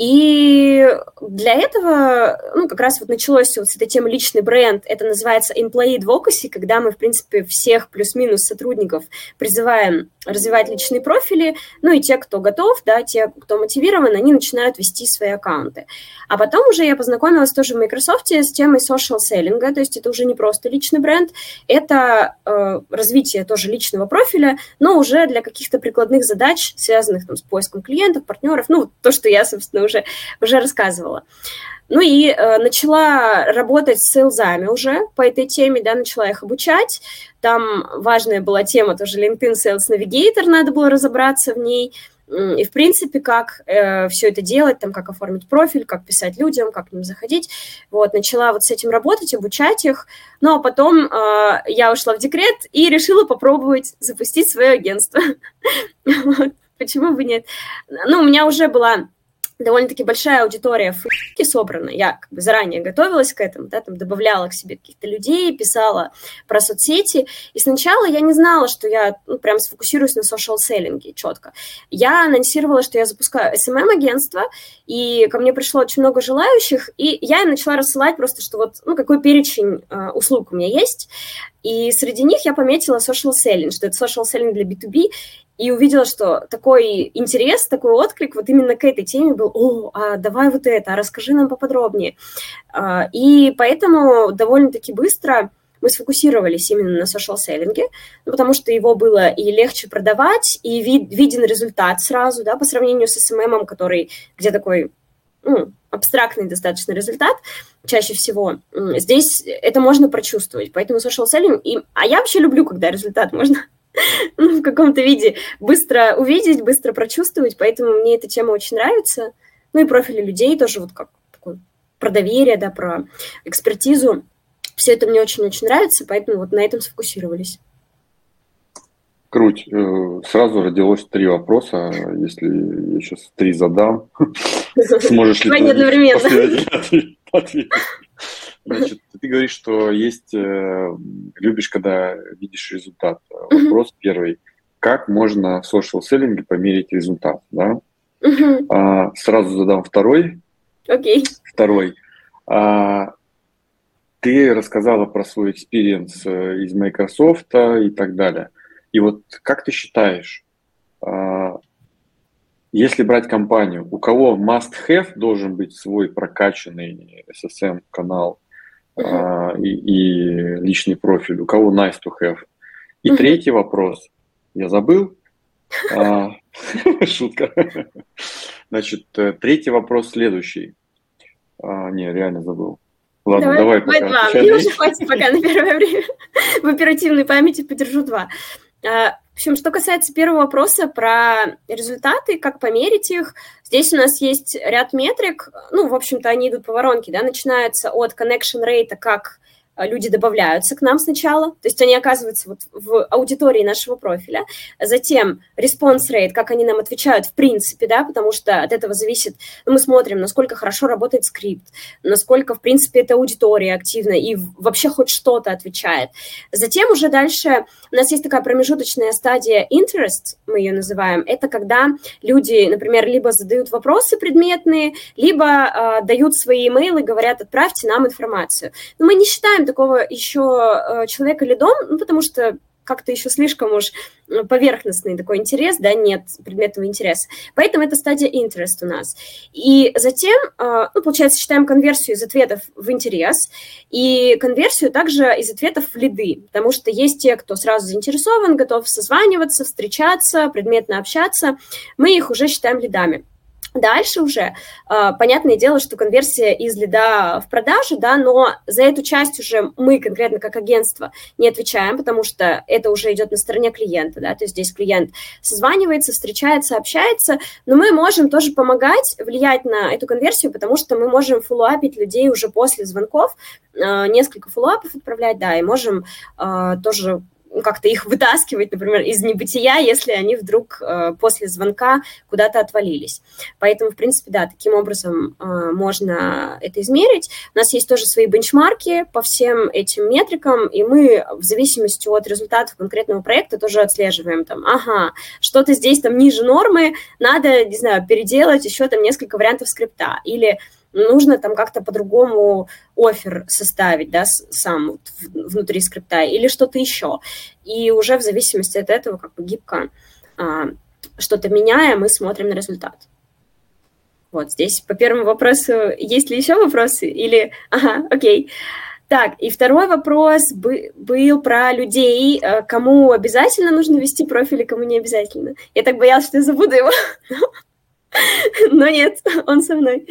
И для этого, ну, как раз вот началось вот с этой темы личный бренд, это называется employee advocacy, когда мы, в принципе, всех плюс-минус сотрудников призываем развивать личные профили, ну и те, кто готов, да, те, кто мотивирован, они начинают вести свои аккаунты. А потом уже я познакомилась тоже в Microsoft с темой social selling, то есть это уже не просто личный бренд, это э, развитие тоже личного профиля, но уже для каких-то прикладных задач, связанных там, с поиском клиентов, партнеров, ну, то, что я, собственно, уже, уже рассказывала. Ну и э, начала работать с селзами уже по этой теме, да, начала их обучать. Там важная была тема тоже LinkedIn Sales Navigator, надо было разобраться в ней. И, в принципе, как э, все это делать, там, как оформить профиль, как писать людям, как к ним заходить. Вот, начала вот с этим работать, обучать их. Ну, а потом э, я ушла в декрет и решила попробовать запустить свое агентство. <laughs> Почему бы нет? Ну, у меня уже была довольно-таки большая аудитория Фейсбуке собрана. Я как бы заранее готовилась к этому, да, там добавляла к себе каких-то людей, писала про соцсети. И сначала я не знала, что я ну, прям сфокусируюсь на social-селлинге четко. Я анонсировала, что я запускаю SMM-агентство, и ко мне пришло очень много желающих, и я им начала рассылать просто, что вот, ну, какой перечень э, услуг у меня есть. И среди них я пометила social selling, что это social selling для B2B, и увидела, что такой интерес, такой отклик вот именно к этой теме был, о, а давай вот это, а расскажи нам поподробнее. А, и поэтому довольно-таки быстро мы сфокусировались именно на social-селлинге, ну, потому что его было и легче продавать, и вид, виден результат сразу, да, по сравнению с SMM, который, где такой ну, абстрактный достаточно результат чаще всего. Здесь это можно прочувствовать, поэтому social selling, и, а я вообще люблю, когда результат <laughs> можно ну, в каком-то виде быстро увидеть, быстро прочувствовать, поэтому мне эта тема очень нравится. Ну и профили людей тоже вот как такой про доверие, да, про экспертизу. Все это мне очень-очень нравится, поэтому вот на этом сфокусировались. Круть. Э, сразу родилось три вопроса. Если я сейчас три задам, <laughs> сможешь ли ты одновременно ответить? Значит, ты говоришь, что есть, э, любишь, когда видишь результат. Вопрос первый. Как можно в social селлинге померить результат, да? А, сразу задам второй. Окей. Второй. А, ты рассказала про свой experience э, из Microsoft и так далее. И вот как ты считаешь, а, если брать компанию, у кого must-have должен быть свой прокачанный SMM-канал uh-huh. и, и личный профиль, у кого nice-to-have? И uh-huh. третий вопрос, я забыл, <laughs> а, <laughs> шутка. Значит, э, третий вопрос следующий. А, не, реально забыл. Ладно, давай, давай пока. Два. Мне уже хватит пока на первое время. <laughs> В оперативной памяти подержу два. А, в общем, что касается первого вопроса про результаты, как померить их, здесь у нас есть ряд метрик, ну, в общем-то, они идут по воронке, да, начинаются от connection rate, как люди добавляются к нам сначала, то есть они оказываются вот в аудитории нашего профиля, затем response rate, как они нам отвечают в принципе, да, потому что от этого зависит, ну, мы смотрим, насколько хорошо работает скрипт, насколько, в принципе, эта аудитория активна и вообще хоть что-то отвечает. Затем уже дальше у нас есть такая промежуточная стадия interest, мы ее называем, это когда люди, например, либо задают вопросы предметные, либо э, дают свои имейлы, говорят, отправьте нам информацию. Но мы не считаем такого еще э, человека лидом, ну, потому что как-то еще слишком уж э, поверхностный такой интерес, да, нет предметного интереса. Поэтому это стадия interest у нас. И затем, э, ну, получается, считаем конверсию из ответов в интерес и конверсию также из ответов в лиды, потому что есть те, кто сразу заинтересован, готов созваниваться, встречаться, предметно общаться, мы их уже считаем лидами. Дальше уже, а, понятное дело, что конверсия из лида в продажу, да, но за эту часть уже мы конкретно как агентство не отвечаем, потому что это уже идет на стороне клиента, да, то есть здесь клиент созванивается, встречается, общается, но мы можем тоже помогать, влиять на эту конверсию, потому что мы можем фоллоуапить людей уже после звонков, а, несколько фоллоуапов отправлять, да, и можем а, тоже как-то их вытаскивать, например, из небытия, если они вдруг э, после звонка куда-то отвалились. Поэтому, в принципе, да, таким образом э, можно это измерить. У нас есть тоже свои бенчмарки по всем этим метрикам, и мы в зависимости от результатов конкретного проекта тоже отслеживаем там, ага, что-то здесь там ниже нормы, надо, не знаю, переделать еще там несколько вариантов скрипта, или нужно там как-то по-другому офер составить, да, сам вот внутри скрипта или что-то еще. И уже в зависимости от этого как бы гибко а, что-то меняя, мы смотрим на результат. Вот здесь по первому вопросу есть ли еще вопросы? Или, ага, окей. Так, и второй вопрос был про людей, э, кому обязательно нужно вести профиль, и кому не обязательно. Я так боялась, что я забуду его. <laughs> <laughs> Но нет, он со мной.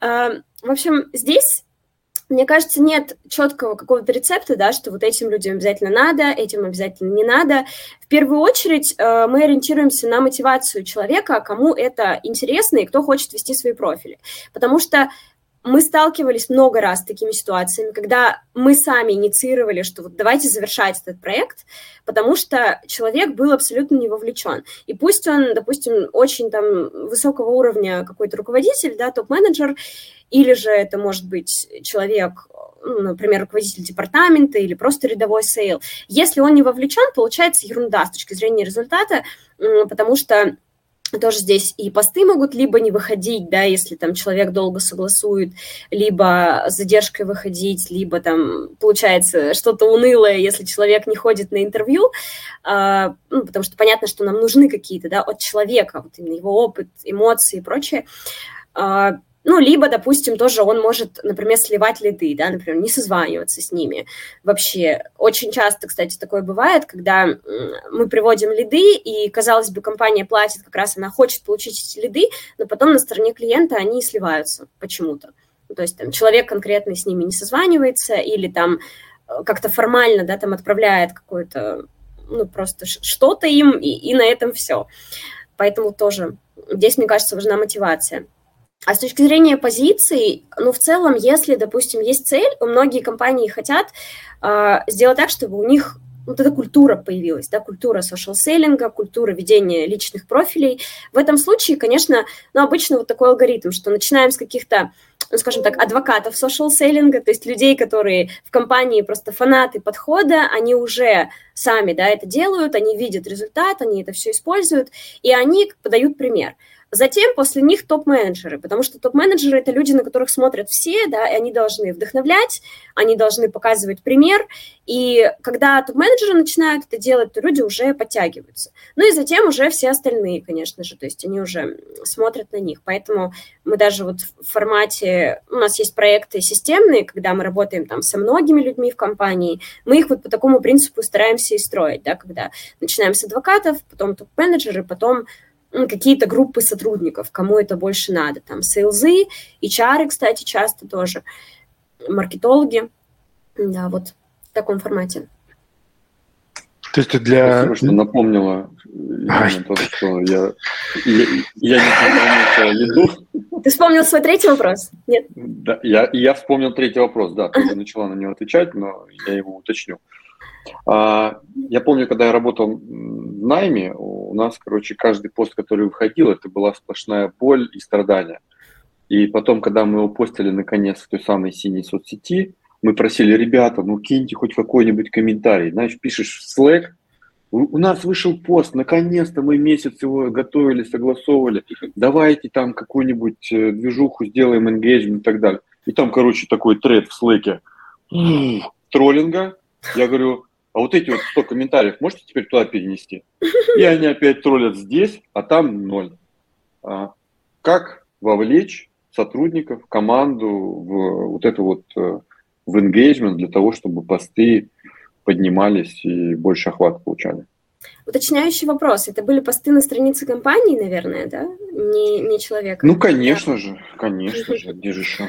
А, в общем, здесь мне кажется, нет четкого какого-то рецепта, да, что вот этим людям обязательно надо, этим обязательно не надо. В первую очередь э, мы ориентируемся на мотивацию человека, кому это интересно и кто хочет вести свои профили. Потому что мы сталкивались много раз с такими ситуациями, когда мы сами инициировали, что вот давайте завершать этот проект, потому что человек был абсолютно не вовлечен. И пусть он, допустим, очень там высокого уровня какой-то руководитель, да, топ-менеджер, или же это может быть человек, ну, например, руководитель департамента или просто рядовой сейл. Если он не вовлечен, получается ерунда с точки зрения результата, потому что тоже здесь и посты могут либо не выходить, да, если там человек долго согласует, либо с задержкой выходить, либо там получается что-то унылое, если человек не ходит на интервью, э, ну, потому что понятно, что нам нужны какие-то, да, от человека, вот именно его опыт, эмоции и прочее. Э, ну, либо, допустим, тоже он может, например, сливать лиды, да, например, не созваниваться с ними вообще. Очень часто, кстати, такое бывает, когда мы приводим лиды, и, казалось бы, компания платит, как раз она хочет получить эти лиды, но потом на стороне клиента они сливаются почему-то. Ну, то есть там человек конкретно с ними не созванивается или там э, как-то формально, да, там отправляет какое-то, ну, просто что-то им, и, и на этом все. Поэтому тоже здесь, мне кажется, важна мотивация. А с точки зрения позиций, ну, в целом, если, допустим, есть цель, многие компании хотят э, сделать так, чтобы у них вот эта культура появилась, да, культура social-селлинга, культура ведения личных профилей. В этом случае, конечно, ну, обычно вот такой алгоритм, что начинаем с каких-то, ну, скажем так, адвокатов social-селлинга, то есть людей, которые в компании просто фанаты подхода, они уже сами, да, это делают, они видят результат, они это все используют, и они подают пример. Затем после них топ-менеджеры, потому что топ-менеджеры – это люди, на которых смотрят все, да, и они должны вдохновлять, они должны показывать пример, и когда топ-менеджеры начинают это делать, то люди уже подтягиваются. Ну и затем уже все остальные, конечно же, то есть они уже смотрят на них. Поэтому мы даже вот в формате, у нас есть проекты системные, когда мы работаем там со многими людьми в компании, мы их вот по такому принципу стараемся и строить, да, когда начинаем с адвокатов, потом топ-менеджеры, потом какие-то группы сотрудников, кому это больше надо. Там сейлзы, HR, кстати, часто тоже, маркетологи. Да, вот в таком формате. То есть для... Спасибо, что напомнила, то, что я, я, я не напомнил еду. Ты вспомнил свой третий вопрос? Нет? Да, я, я вспомнил третий вопрос, да, ты начала на него отвечать, но я его уточню. А, я помню, когда я работал в найме, у нас, короче, каждый пост, который выходил, это была сплошная боль и страдания. И потом, когда мы его постили наконец в той самой синей соцсети, мы просили, ребята, ну киньте хоть какой-нибудь комментарий. Знаешь, пишешь в Slack, у нас вышел пост, наконец-то мы месяц его готовили, согласовывали. Давайте там какую-нибудь э, движуху сделаем, engagement и так далее. И там, короче, такой тред в слэке троллинга. Я говорю, а вот эти вот 100 комментариев можете теперь туда перенести? И они опять троллят здесь, а там ноль. А как вовлечь сотрудников, команду в вот это вот э, в engagement для того, чтобы посты поднимались и больше охвата получали. Уточняющий вопрос. Это были посты на странице компании, наверное, да? Не, не человека? Ну, конечно да. же, конечно <laughs> же. Где же еще?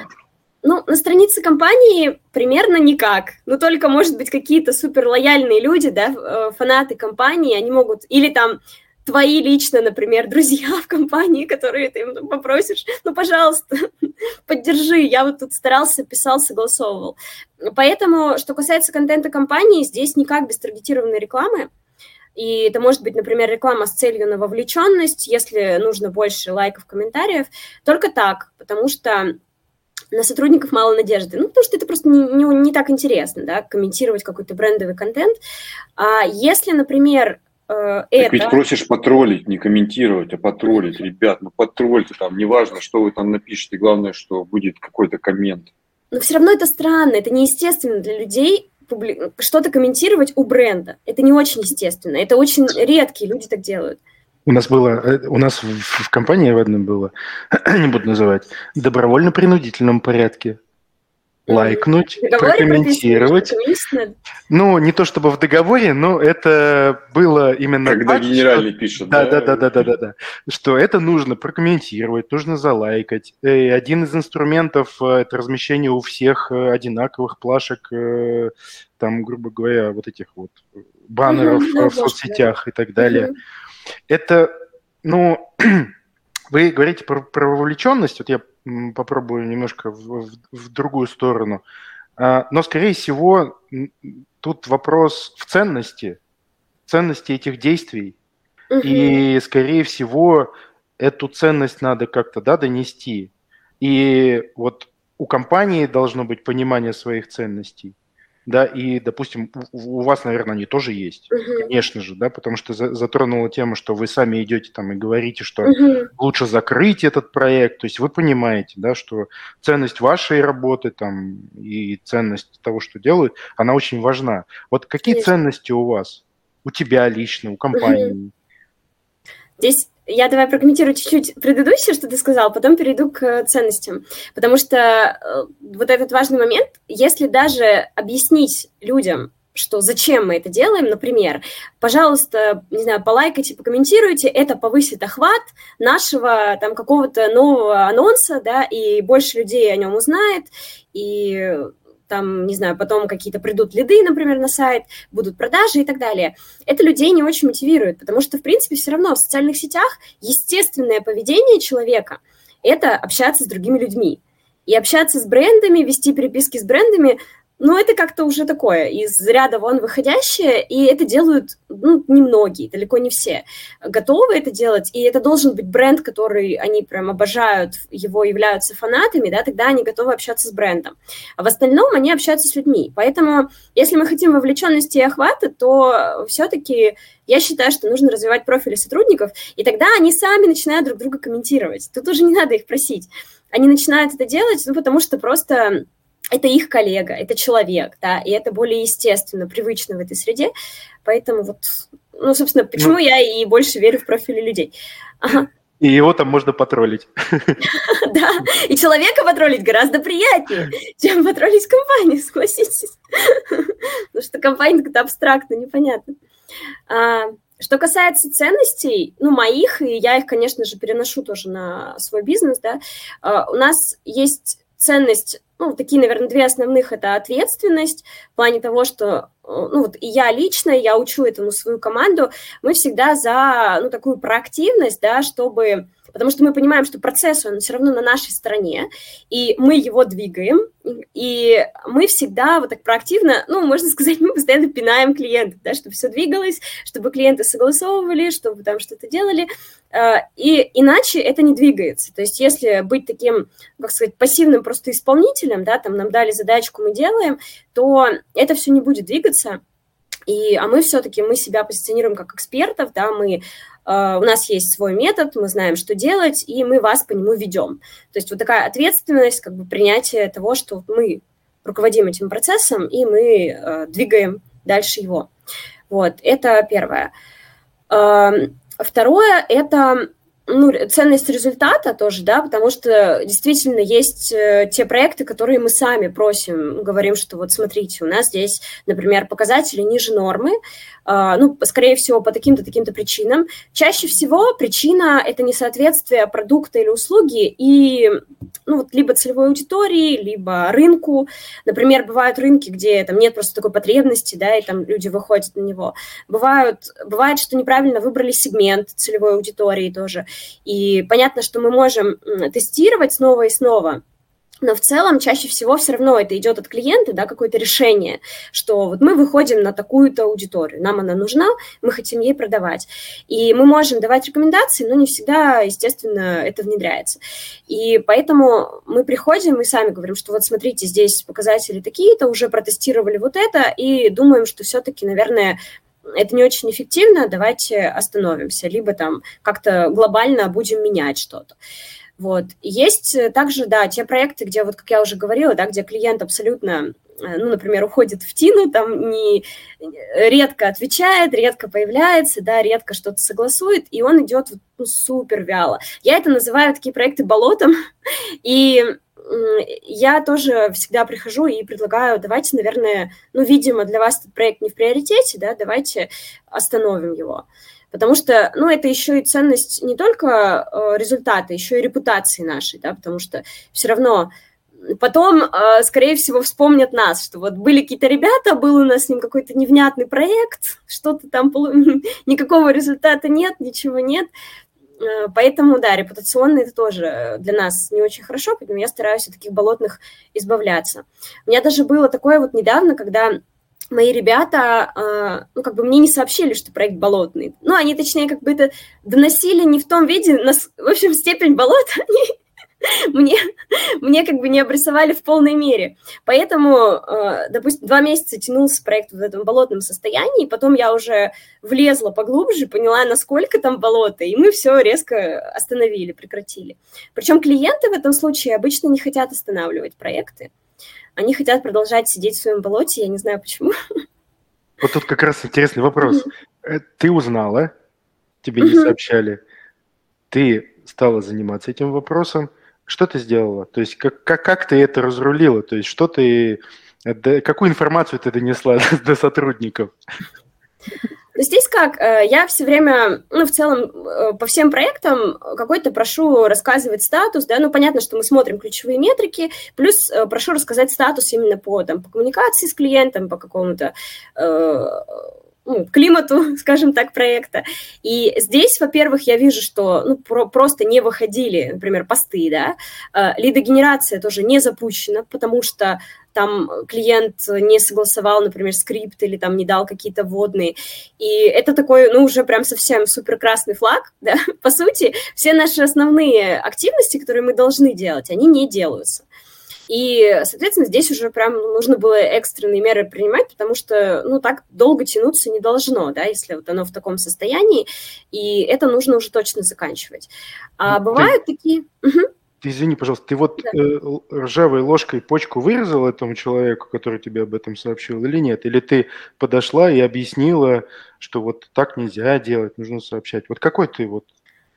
Ну, на странице компании примерно никак. Ну, только, может быть, какие-то супер лояльные люди, да, э, фанаты компании, они могут... Или там твои лично, например, друзья в компании, которые ты им попросишь, ну, пожалуйста, <laughs> поддержи. Я вот тут старался, писал, согласовывал. Поэтому, что касается контента компании, здесь никак без таргетированной рекламы. И это может быть, например, реклама с целью на вовлеченность, если нужно больше лайков, комментариев. Только так, потому что на сотрудников мало надежды. Ну, потому что это просто не, не, не так интересно, да, комментировать какой-то брендовый контент. А если, например, это... Так ведь просишь потроллить, не комментировать, а потроллить. Ребят, ну потролльте там, неважно, что вы там напишете, главное, что будет какой-то коммент. Но все равно это странно, это неестественно для людей публи... что-то комментировать у бренда. Это не очень естественно, это очень редкие люди так делают. У нас было, э, у нас в, в компании в одном было, <clears throat> не буду называть, добровольно-принудительном порядке лайкнуть, прокомментировать. Ну, не то чтобы в договоре, но это было именно... Когда так, генеральный что... пишет, да? Да, да, да, да, да, да. Что это нужно прокомментировать, нужно залайкать. И один из инструментов э, – это размещение у всех э, одинаковых плашек, э, там, грубо говоря, вот этих вот баннеров в соцсетях и так далее. Это, ну, <clears throat> вы говорите про, про вовлеченность, вот я попробую немножко в, в, в другую сторону. А, но, скорее всего, тут вопрос в ценности, ценности этих действий. Угу. И, скорее всего, эту ценность надо как-то да, донести. И вот у компании должно быть понимание своих ценностей да, и, допустим, у вас, наверное, они тоже есть, угу. конечно же, да, потому что затронула тему, что вы сами идете там и говорите, что угу. лучше закрыть этот проект, то есть вы понимаете, да, что ценность вашей работы там и ценность того, что делают, она очень важна. Вот какие конечно. ценности у вас? У тебя лично, у компании? Угу. Здесь я давай прокомментирую чуть-чуть предыдущее, что ты сказал, потом перейду к ценностям. Потому что э, вот этот важный момент, если даже объяснить людям, что зачем мы это делаем, например, пожалуйста, не знаю, полайкайте, покомментируйте, это повысит охват нашего там какого-то нового анонса, да, и больше людей о нем узнает, и там, не знаю, потом какие-то придут лиды, например, на сайт, будут продажи и так далее. Это людей не очень мотивирует, потому что, в принципе, все равно в социальных сетях естественное поведение человека – это общаться с другими людьми. И общаться с брендами, вести переписки с брендами но это как-то уже такое, из ряда вон выходящее, и это делают ну, немногие, далеко не все готовы это делать, и это должен быть бренд, который они прям обожают, его являются фанатами, да, тогда они готовы общаться с брендом. А в остальном они общаются с людьми. Поэтому, если мы хотим вовлеченности и охвата, то все-таки я считаю, что нужно развивать профили сотрудников, и тогда они сами начинают друг друга комментировать. Тут уже не надо их просить. Они начинают это делать, ну, потому что просто это их коллега, это человек, да, и это более естественно, привычно в этой среде, поэтому вот, ну, собственно, почему ну, я и больше верю в профили людей. Ага. И его там можно потроллить. <laughs> Да, и человека потроллить гораздо приятнее, чем потроллить компанию, согласитесь. <laughs> Потому что компания как-то абстрактно, непонятно. А, что касается ценностей, ну, моих, и я их, конечно же, переношу тоже на свой бизнес, да, а, у нас есть ценность ну, такие, наверное, две основных – это ответственность в плане того, что, э, ну, вот и я лично, я учу этому свою команду, мы всегда за, ну, такую проактивность, да, чтобы потому что мы понимаем, что процесс, он все равно на нашей стороне, и мы его двигаем, и мы всегда вот так проактивно, ну, можно сказать, <laughs> мы постоянно пинаем клиентов, да, чтобы все двигалось, чтобы клиенты согласовывали, чтобы там что-то делали, и иначе это не двигается. То есть если быть таким, как сказать, пассивным просто исполнителем, да, там нам дали задачку, мы делаем, то это все не будет двигаться, и, а мы все-таки, мы себя позиционируем как экспертов, да, мы Uh, у нас есть свой метод, мы знаем, что делать, и мы вас по нему ведем. То есть вот такая ответственность, как бы принятие того, что мы руководим этим процессом, и мы uh, двигаем дальше его. Вот, это первое. Uh, второе – это ну, ценность результата тоже, да, потому что действительно есть э, те проекты, которые мы сами просим, говорим, что вот смотрите, у нас здесь, например, показатели ниже нормы, ну, скорее всего, по таким-то, таким-то причинам. Чаще всего причина – это несоответствие продукта или услуги и, ну, вот либо целевой аудитории, либо рынку. Например, бывают рынки, где там нет просто такой потребности, да, и там люди выходят на него. Бывают, бывает, что неправильно выбрали сегмент целевой аудитории тоже – и понятно, что мы можем тестировать снова и снова, но в целом чаще всего все равно это идет от клиента, да, какое-то решение, что вот мы выходим на такую-то аудиторию, нам она нужна, мы хотим ей продавать. И мы можем давать рекомендации, но не всегда, естественно, это внедряется. И поэтому мы приходим и сами говорим, что вот смотрите, здесь показатели такие-то, уже протестировали вот это, и думаем, что все-таки, наверное, это не очень эффективно, давайте остановимся, либо там как-то глобально будем менять что-то. Вот. Есть также, да, те проекты, где, вот как я уже говорила, да, где клиент абсолютно, э, ну, например, уходит в тину, там не редко отвечает, редко появляется, да, редко что-то согласует, и он идет ну, супер вяло. Я это называю такие проекты болотом, <laughs> и я тоже всегда прихожу и предлагаю, давайте, наверное, ну, видимо, для вас этот проект не в приоритете, да, давайте остановим его. Потому что, ну, это еще и ценность не только э, результата, еще и репутации нашей, да, потому что все равно потом, э, скорее всего, вспомнят нас, что вот были какие-то ребята, был у нас с ним какой-то невнятный проект, <laughs> что-то там, <laughs> никакого результата нет, ничего нет, Э, поэтому, да, репутационно это тоже для нас не очень хорошо, поэтому я стараюсь от таких болотных избавляться. У меня даже было такое вот недавно, когда мои ребята, э, ну, как бы мне не сообщили, что проект болотный. Ну, они, точнее, как бы это доносили не в том виде, нас, в общем, степень болота они <laughs> мне, мне как бы не обрисовали в полной мере. Поэтому, э, допустим, два месяца тянулся проект в этом болотном состоянии, и потом я уже влезла поглубже, поняла, насколько там болото, и мы все резко остановили, прекратили. Причем клиенты в этом случае обычно не хотят останавливать проекты. Они хотят продолжать сидеть в своем болоте, я не знаю почему. <laughs> Вот тут как раз интересный вопрос. Э, ты узнала, тебе не сообщали, ты стала заниматься этим вопросом, что ты сделала? То есть как, как, как ты это разрулила? То есть что ты, какую информацию ты донесла <laughs> до сотрудников? <laughs> Здесь как, э, я все время, ну, в целом, э, по всем проектам какой-то прошу рассказывать статус, да, ну, понятно, что мы смотрим ключевые метрики, плюс э, прошу рассказать статус именно по, там, по коммуникации с клиентом, по какому-то ну, климату, <laughs> скажем так, проекта. И здесь, во-первых, я вижу, что ну, про просто не выходили, например, посты, да, э, лидогенерация тоже не запущена, потому что там клиент не согласовал, например, скрипт или там не дал какие-то вводные. И это такой, ну, уже прям совсем супер красный флаг, <laughs> да, по сути, все наши основные активности, которые мы должны делать, они не делаются. И, соответственно, здесь уже прям нужно было экстренные меры принимать, потому что, ну, так долго тянуться не должно, да, если вот оно в таком состоянии, и это нужно уже точно заканчивать. А ну, бывают ты... такие... Ты извини, пожалуйста, ты вот да. э, ржавой ложкой почку вырезал этому человеку, который тебе об этом сообщил, или нет? Или ты подошла и объяснила, что вот так нельзя делать, нужно сообщать? Вот какой ты вот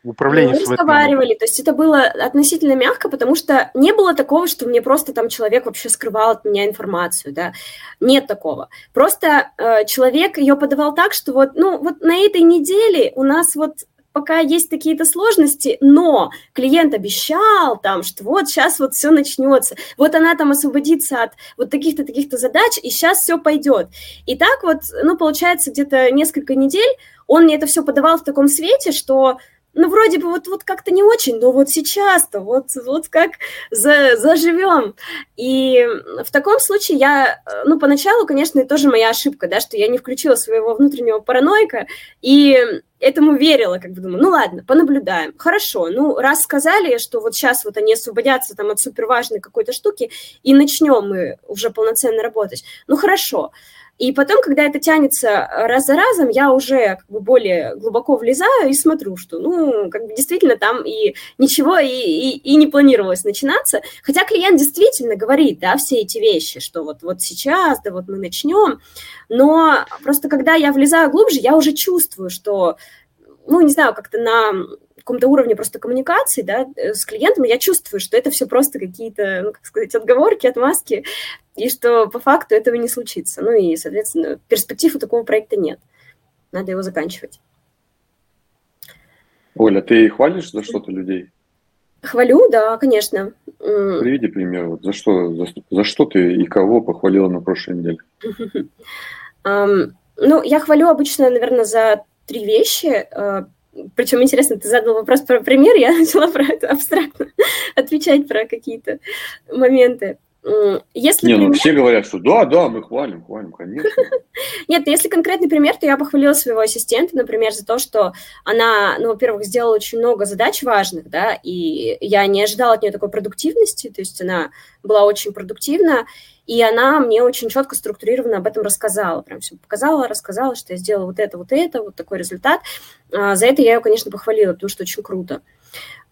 управление Мы разговаривали, то есть это было относительно мягко, потому что не было такого, что мне просто там человек вообще скрывал от меня информацию, да, нет такого. Просто э, человек ее подавал так, что вот, ну, вот на этой неделе у нас вот пока есть какие-то сложности, но клиент обещал там, что вот сейчас вот все начнется, вот она там освободится от вот таких-то, таких-то задач, и сейчас все пойдет. И так вот, ну, получается, где-то несколько недель он мне это все подавал в таком свете, что ну, вроде бы вот, вот как-то не очень, но вот сейчас-то, вот, вот как за, заживем. И в таком случае я, ну, поначалу, конечно, это тоже моя ошибка, да, что я не включила своего внутреннего параноика и этому верила, как бы думаю, ну ладно, понаблюдаем. Хорошо, ну раз сказали, что вот сейчас вот они освободятся там от суперважной какой-то штуки, и начнем мы уже полноценно работать. Ну хорошо. И потом, когда это тянется э, раз за разом, я уже как бы более глубоко влезаю и смотрю, что, ну, как бы действительно там и ничего и, и, и не планировалось начинаться. Хотя клиент действительно говорит, да, все эти вещи, что вот, вот сейчас, да, вот мы начнем. Но просто когда я влезаю глубже, я уже чувствую, что, ну, не знаю, как-то на каком-то уровне просто коммуникации, да, э, с клиентом, я чувствую, что это все просто какие-то, ну, как сказать, отговорки, отмазки, и что по факту этого не случится. Ну и, соответственно, перспектив у такого проекта нет. Надо его заканчивать. Оля, ты хвалишь за что-то людей? Хвалю, да, конечно. Приведи пример. Вот за, что, за, за что ты и кого похвалила на прошлой неделе? <laughs> Ну, я хвалю обычно, наверное, за три вещи. Причем, интересно, ты задал вопрос про пример, я <laughs> начала про это абстрактно <laughs> отвечать про какие-то моменты. Если Не, ну пример... все говорят, что да, да, мы хвалим, хвалим, конечно. <laughs> Нет, если конкретный пример, то я похвалила своего ассистента, например, за то, что она, ну, во-первых, сделала очень много задач важных, да, и я не ожидала от нее такой продуктивности, то есть она была очень продуктивна, и она мне очень четко, структурированно об этом рассказала. Прям все показала, рассказала, что я сделала вот это, вот это, вот такой результат. А, за это я ее, конечно, похвалила, потому что очень круто.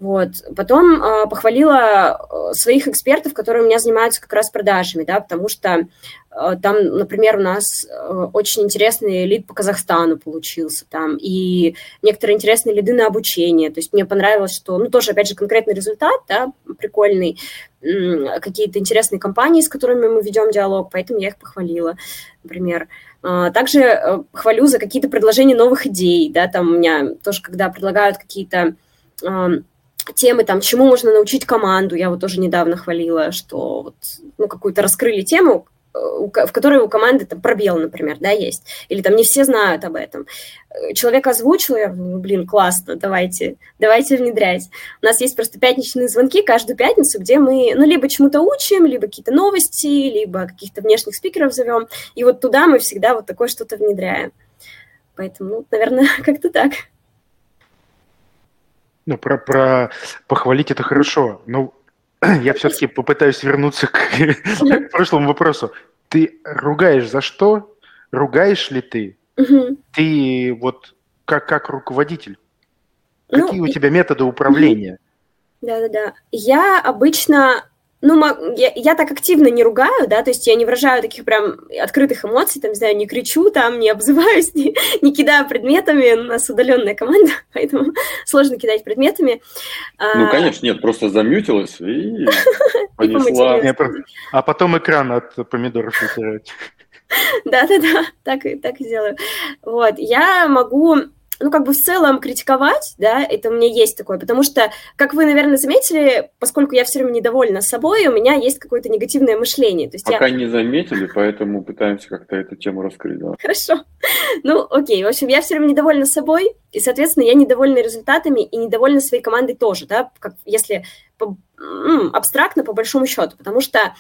Вот. Потом э, похвалила своих экспертов, которые у меня занимаются как раз продажами, да, потому что э, там, например, у нас э, очень интересный лид по Казахстану получился там, и некоторые интересные лиды на обучение. То есть мне понравилось, что, ну, тоже, опять же, конкретный результат, да, прикольный, какие-то интересные компании, с которыми мы ведем диалог, поэтому я их похвалила, например. Также хвалю за какие-то предложения новых идей, да, там у меня тоже, когда предлагают какие-то темы, там, чему можно научить команду. Я вот тоже недавно хвалила, что вот, ну, какую-то раскрыли тему, э, в которой у команды там пробел, например, да, есть, или там не все знают об этом. Э, человек озвучил, я, блин, классно, давайте, давайте внедрять. У нас есть просто пятничные звонки каждую пятницу, где мы, ну, либо чему-то учим, либо какие-то новости, либо каких-то внешних спикеров зовем, и вот туда мы всегда вот такое что-то внедряем. Поэтому, ну, наверное, <laughs> как-то так. Ну, про, про похвалить это хорошо. Но <clears throat> я все-таки попытаюсь вернуться к, к прошлому вопросу. Ты ругаешь за что? Ругаешь ли ты? Угу. Ты вот как, как руководитель? Ну, Какие у тебя методы управления? Да-да-да. Я обычно ну, я, я так активно не ругаю, да, то есть я не выражаю таких прям открытых эмоций, там, не знаю, не кричу там, не обзываюсь, <laughs> не, не кидаю предметами, у нас удаленная команда, <laughs> поэтому сложно кидать предметами. Ну, а... конечно, нет, просто замьютилась и <laughs> понесла. А потом экран от помидоров вытирать. Да-да-да, так и, так и делаю. Вот, я могу ну, как бы в целом критиковать, да, это у меня есть такое, потому что, как вы, наверное, заметили, поскольку я все время недовольна собой, у меня есть какое-то негативное мышление. То есть Пока я... не заметили, поэтому пытаемся как-то эту тему раскрыть, да. Хорошо. Ну, окей, в общем, я все время недовольна собой, и, соответственно, я недовольна результатами и недовольна своей командой тоже, да, как если по, абстрактно по большому счету, потому что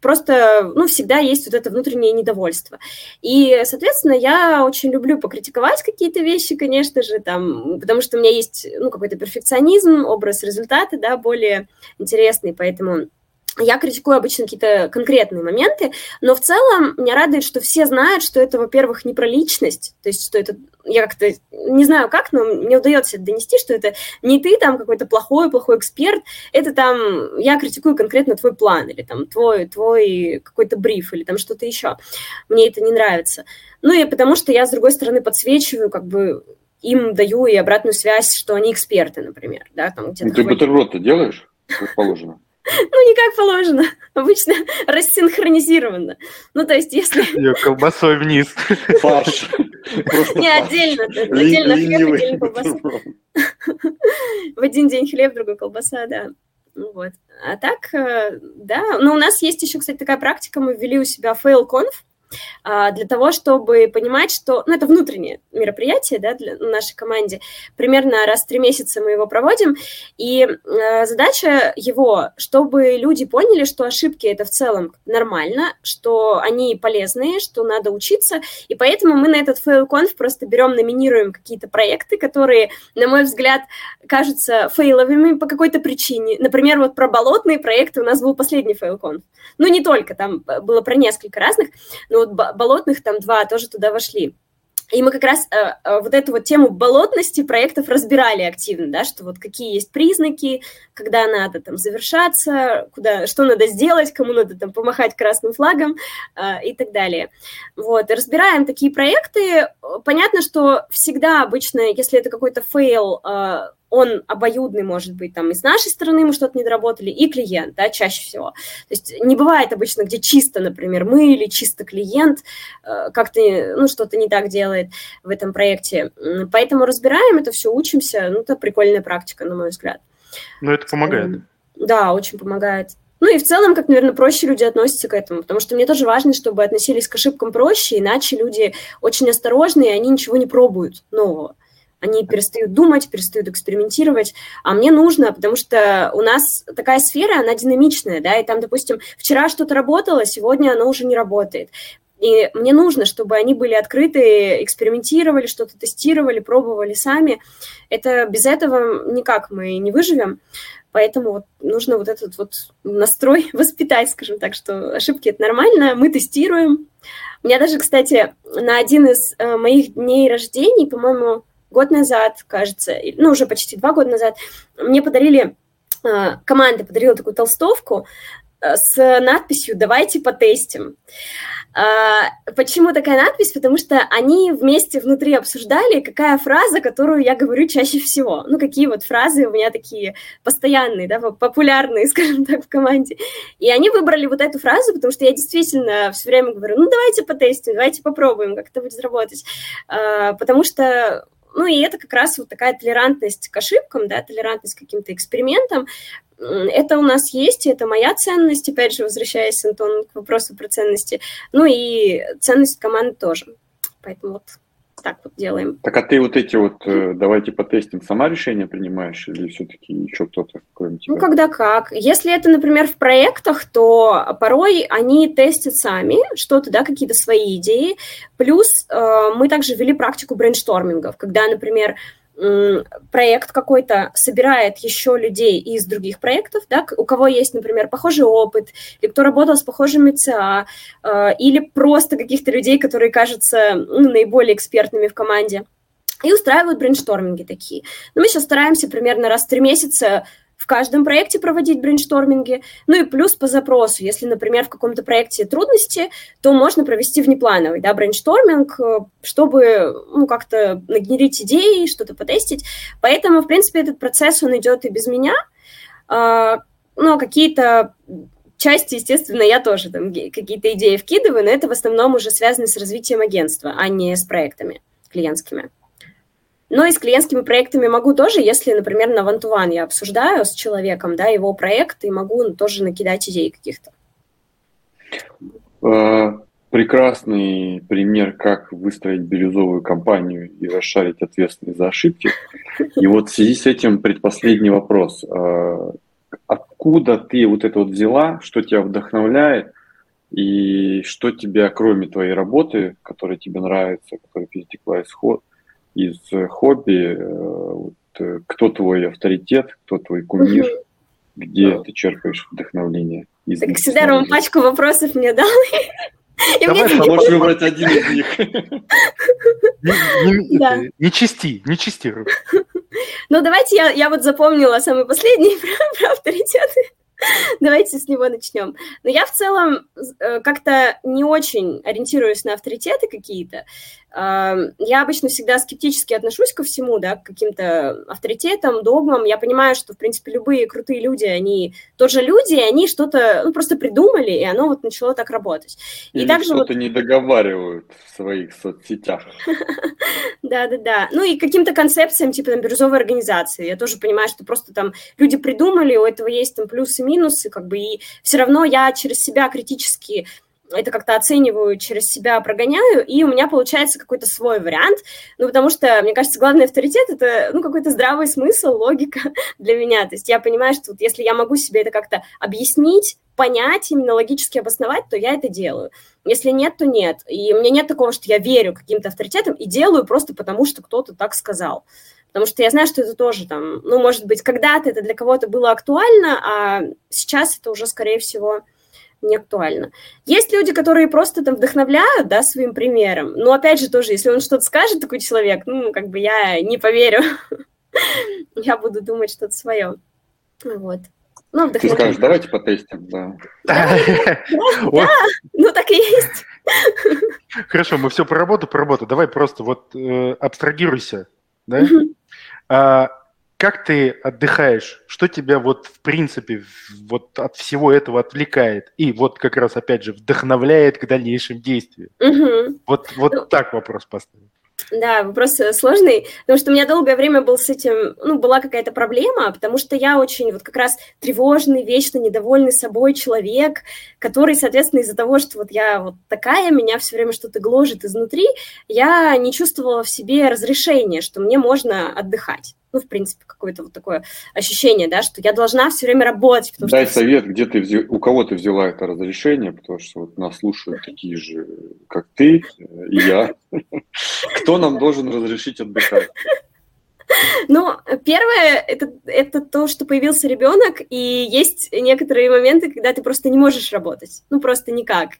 просто, ну, всегда есть вот это внутреннее недовольство. И, соответственно, я очень люблю покритиковать какие-то вещи, конечно же, там, потому что у меня есть, ну, какой-то перфекционизм, образ результата, да, более интересный, поэтому я критикую обычно какие-то конкретные моменты, но в целом меня радует, что все знают, что это, во-первых, не про личность, то есть что это, я как-то не знаю как, но мне удается это донести, что это не ты там какой-то плохой, плохой эксперт, это там я критикую конкретно твой план или там твой, твой какой-то бриф или там что-то еще. Мне это не нравится. Ну и потому что я, с другой стороны, подсвечиваю как бы им даю и обратную связь, что они эксперты, например, да, там где-то. Ну, ты бутерброд-то делаешь, как положено? Ну, не как положено. Обычно рассинхронизировано. Ну, то есть, если... <laughs> Ее колбасой вниз. Фарш. Не, отдельно. Отдельно хлеб, отдельно колбаса. В один день хлеб, другой колбаса, да. Ну вот. А так, э, да. Но у нас есть еще, кстати, такая практика. Мы ввели у себя FailConf. А, для того, чтобы понимать, что... Ну, это внутреннее мероприятие, да, для нашей команде. Примерно раз в три месяца мы его проводим, и э, задача его, чтобы люди поняли, что ошибки – это в целом нормально, что они полезные, что надо учиться, и поэтому мы на этот FailConf просто берем, номинируем какие-то проекты, которые, на мой взгляд, кажутся фейловыми по какой-то причине. Например, вот про болотные проекты у нас был последний FailConf. Ну, не только, там было про несколько разных, но вот болотных там два тоже туда вошли. И мы как раз э, э, вот эту вот тему болотности проектов разбирали активно, да, что вот какие есть признаки, когда надо там завершаться, куда, что надо сделать, кому надо там помахать красным флагом э, и так далее. Вот, и разбираем такие проекты. Понятно, что всегда обычно, если это какой-то fail, э, он обоюдный может быть, там, и с нашей стороны мы что-то не доработали, и клиент, да, чаще всего. То есть не бывает обычно, где чисто, например, мы или чисто клиент э, как-то, ну, что-то не так делает в этом проекте. Поэтому разбираем это все, учимся, ну, это прикольная практика, на мой взгляд. Но это помогает. Да, очень помогает. Ну и в целом, как, наверное, проще люди относятся к этому, потому что мне тоже важно, чтобы относились к ошибкам проще, иначе люди очень осторожные, и они ничего не пробуют нового они перестают думать, перестают экспериментировать, а мне нужно, потому что у нас такая сфера, она динамичная, да, и там, допустим, вчера что-то работало, сегодня оно уже не работает. И мне нужно, чтобы они были открыты, экспериментировали, что-то тестировали, пробовали сами. Это без этого никак мы не выживем. Поэтому вот нужно вот этот вот настрой <laughs> воспитать, скажем так, что ошибки это нормально, мы тестируем. У меня даже, кстати, на один из э, моих дней рождения, по-моему, год назад, кажется, ну, уже почти два года назад, мне подарили, а, команда подарила такую толстовку э, с надписью «Давайте потестим». А, почему такая надпись? Потому что они вместе внутри обсуждали, какая фраза, которую я говорю чаще всего. Ну, какие вот фразы у меня такие постоянные, да, популярные, <laughs> скажем так, в команде. И они выбрали вот эту фразу, потому что я действительно все время говорю, ну, давайте потестим, давайте попробуем, как это будет работать. Потому что ну и это как раз вот такая толерантность к ошибкам, да, толерантность к каким-то экспериментам. Это у нас есть, и это моя ценность, опять же, возвращаясь, Антон, к вопросу про ценности. Ну и ценность команды тоже. Поэтому вот так вот делаем. Так а ты вот эти вот э, давайте потестим, сама решение принимаешь или все-таки еще кто-то, кроме тебя? Ну, когда как. Если это, например, в проектах, то порой они тестят сами что-то, да, какие-то свои идеи. Плюс э, мы также ввели практику брейнштормингов, когда, например, проект какой-то собирает еще людей из других проектов, да, у кого есть, например, похожий опыт, или кто работал с похожими ЦА, э, или просто каких-то людей, которые кажутся ну, наиболее экспертными в команде, и устраивают брейншторминги такие. Но мы сейчас стараемся примерно раз в три месяца в каждом проекте проводить брейншторминги. Ну и плюс по запросу. Если, например, в каком-то проекте трудности, то можно провести внеплановый да, брейншторминг, э, чтобы ну, как-то нагенерить идеи, что-то потестить. Поэтому, в принципе, этот процесс, он идет и без меня. А, но какие-то части, естественно, я тоже там какие-то идеи вкидываю, но это в основном уже связано с развитием агентства, а не с проектами клиентскими. Но и с клиентскими проектами могу тоже, если, например, на one я обсуждаю с человеком, да, его проект, и могу тоже накидать идей каких-то. А, прекрасный пример, как выстроить бирюзовую компанию и расшарить ответственность за ошибки. И вот в связи с этим предпоследний вопрос. А, откуда ты вот это вот взяла, что тебя вдохновляет, и что тебя, кроме твоей работы, которая тебе нравится, которая перетекла исход, из э, хобби, э, вот, э, кто твой авторитет, кто твой кумир, угу. где ты черпаешь вдохновление? Из так всегда пачку вопросов мне дал. Давай, мне... можешь выбрать один из них. Не, да. не чисти, не чисти. Ну, давайте я, я вот запомнила самый последний <laughs> про, про авторитеты. Давайте с него начнем. Но я в целом как-то не очень ориентируюсь на авторитеты какие-то. Я обычно всегда скептически отношусь ко всему, да, к каким-то авторитетам, догмам. Я понимаю, что, в принципе, любые крутые люди, они тоже люди, и они что-то ну, просто придумали, и оно вот начало так работать. Или и также что-то вот... не договаривают в своих соцсетях. <laughs> Да-да-да. Ну и каким-то концепциям, типа там бирюзовой организации. Я тоже понимаю, что просто там люди придумали, у этого есть там плюсы и минусы, как бы, и все равно я через себя критически это как-то оцениваю, через себя прогоняю, и у меня получается какой-то свой вариант, ну, потому что, мне кажется, главный авторитет – это, ну, какой-то здравый смысл, логика <laughs> для меня, то есть я понимаю, что вот если я могу себе это как-то объяснить, понять, именно логически обосновать, то я это делаю. Если нет, то нет. И у меня нет такого, что я верю каким-то авторитетам и делаю просто потому, что кто-то так сказал. Потому что я знаю, что это тоже там, ну, может быть, когда-то это для кого-то было актуально, а сейчас это уже, скорее всего, не актуально. Есть люди, которые просто там вдохновляют, да, своим примером. Но опять же тоже, если он что-то скажет, такой человек, ну, как бы я не поверю. <laughs> Я буду думать что-то свое. Вот. Ну, Ты скажешь, давайте потестим, да. Да, <laughs> ну так и есть. <laughs> Хорошо, мы все про работу, про работу. Давай просто вот э, абстрагируйся, да? Как ты отдыхаешь? Что тебя вот в принципе вот от всего этого отвлекает и вот как раз опять же вдохновляет к дальнейшим действиям? Угу. Вот, вот ну, так вопрос поставить. Да, вопрос э, сложный, потому что у меня долгое время был с этим, ну, была какая-то проблема, потому что я очень вот как раз тревожный, вечно недовольный собой человек, который, соответственно, из-за того, что вот я вот такая, меня все время что-то гложет изнутри, я не чувствовала в себе разрешения, что мне можно отдыхать ну, в принципе, какое-то вот такое ощущение, да, что я должна все время работать. Дай что... совет, где ты взял, у кого ты взяла это разрешение, потому что вот нас слушают такие же, как ты и я. Кто нам должен разрешить отдыхать? Ну, первое это, это то, что появился ребенок, и есть некоторые моменты, когда ты просто не можешь работать. Ну, просто никак.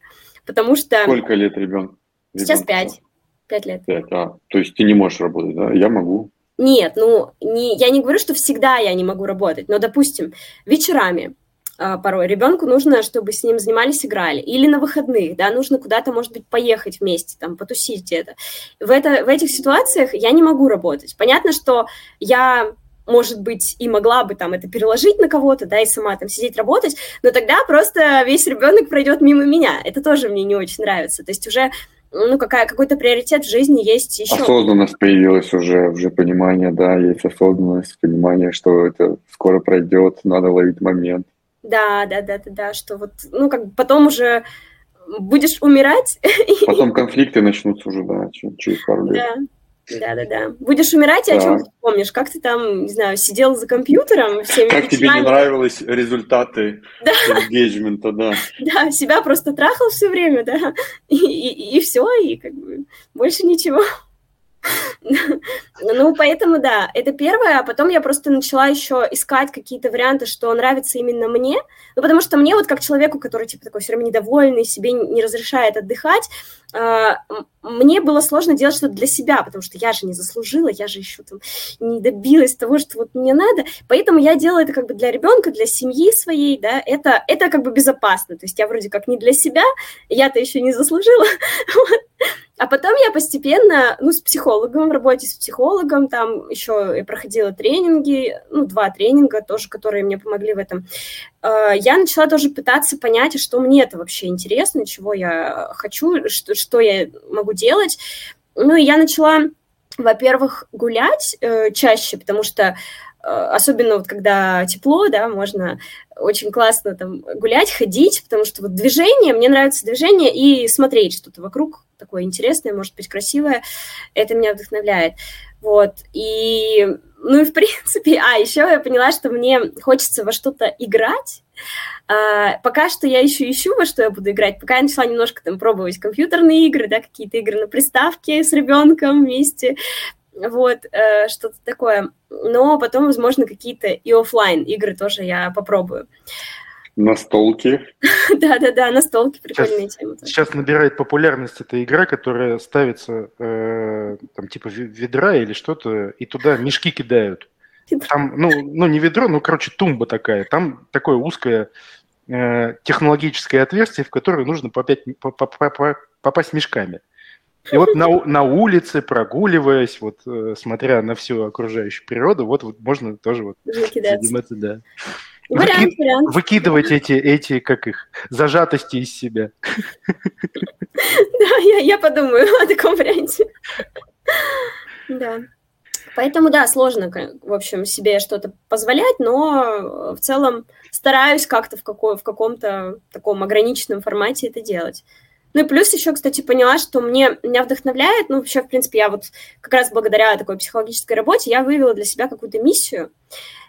Потому что... Сколько лет ребенок? Сейчас пять. Пять лет. Пять, а. То есть ты не можешь работать, да? Я могу. Нет, ну, не, я не говорю, что всегда я не могу работать, но, допустим, вечерами э, порой ребенку нужно, чтобы с ним занимались, играли, или на выходных, да, нужно куда-то, может быть, поехать вместе, там, потусить где-то. В, это, в этих ситуациях я не могу работать. Понятно, что я может быть, и могла бы там это переложить на кого-то, да, и сама там сидеть работать, но тогда просто весь ребенок пройдет мимо меня. Это тоже мне не очень нравится. То есть уже ну, какая, какой-то приоритет в жизни есть еще. Осознанность появилась уже, уже понимание, да, есть осознанность, понимание, что это скоро пройдет, надо ловить момент. Да, да, да, да, да, что вот, ну, как бы потом уже будешь умирать. Потом <laughs> конфликты начнутся уже, да, через пару лет. Да. Да-да-да. Будешь умирать, и да. о чем ты помнишь? Как ты там, не знаю, сидел за компьютером всеми Как тебе не нравились результаты да. engagement, да. <laughs> Да, себя просто трахал все время, да, и, и, и все, и как бы больше ничего. Ну, поэтому, да, это первое, а потом я просто начала еще искать какие-то варианты, что нравится именно мне, ну, потому что мне вот как человеку, который, типа, такой все время недовольный, себе не разрешает отдыхать, а, мне было сложно делать что-то для себя, потому что я же не заслужила, я же еще там не добилась того, что вот мне надо, поэтому я делала это как бы для ребенка, для семьи своей, да, это, это как бы безопасно, то есть я вроде как не для себя, я-то еще не заслужила, <laughs> вот. А потом я постепенно, ну, с психологом, в работе с психологом, там еще я проходила тренинги, ну, два тренинга тоже, которые мне помогли в этом, а, я начала тоже пытаться понять, что мне это вообще интересно, чего я хочу, что, что я могу делать. Ну, и я начала, во-первых, гулять э, чаще, потому что э, особенно вот когда тепло, да, можно очень классно там гулять, ходить, потому что вот движение, мне нравится движение и смотреть что-то вокруг такое интересное, может быть, красивое, это меня вдохновляет. Вот, и ну и в принципе, <laughs> а еще я поняла, что мне хочется во что-то играть. А, пока что я еще ищу, во что я буду играть. Пока я начала немножко там пробовать компьютерные игры, да, какие-то игры на приставке с ребенком вместе, вот, э, что-то такое. Но потом, возможно, какие-то и офлайн игры тоже я попробую. Настолки. <laughs> Да-да-да, настолки, прикольная сейчас, тема. Сейчас набирает популярность эта игра, которая ставится э, там типа ведра или что-то, и туда мешки кидают. Там, ну, ну не ведро, ну, короче, тумба такая. Там такое узкое э, технологическое отверстие, в которое нужно попять, попасть мешками. И вот на, на улице, прогуливаясь, вот э, смотря на всю окружающую природу, вот, вот можно тоже вот заниматься, да. Вариант, Выки... вариант. Выкидывать эти, эти, как их, зажатости из себя. Да, я, я подумаю о таком варианте. Да. Поэтому, да, сложно, в общем, себе что-то позволять, но в целом стараюсь как-то в, какой, в каком-то таком ограниченном формате это делать. Ну и плюс еще, кстати, поняла, что мне, меня вдохновляет, ну вообще, в принципе, я вот как раз благодаря такой психологической работе я вывела для себя какую-то миссию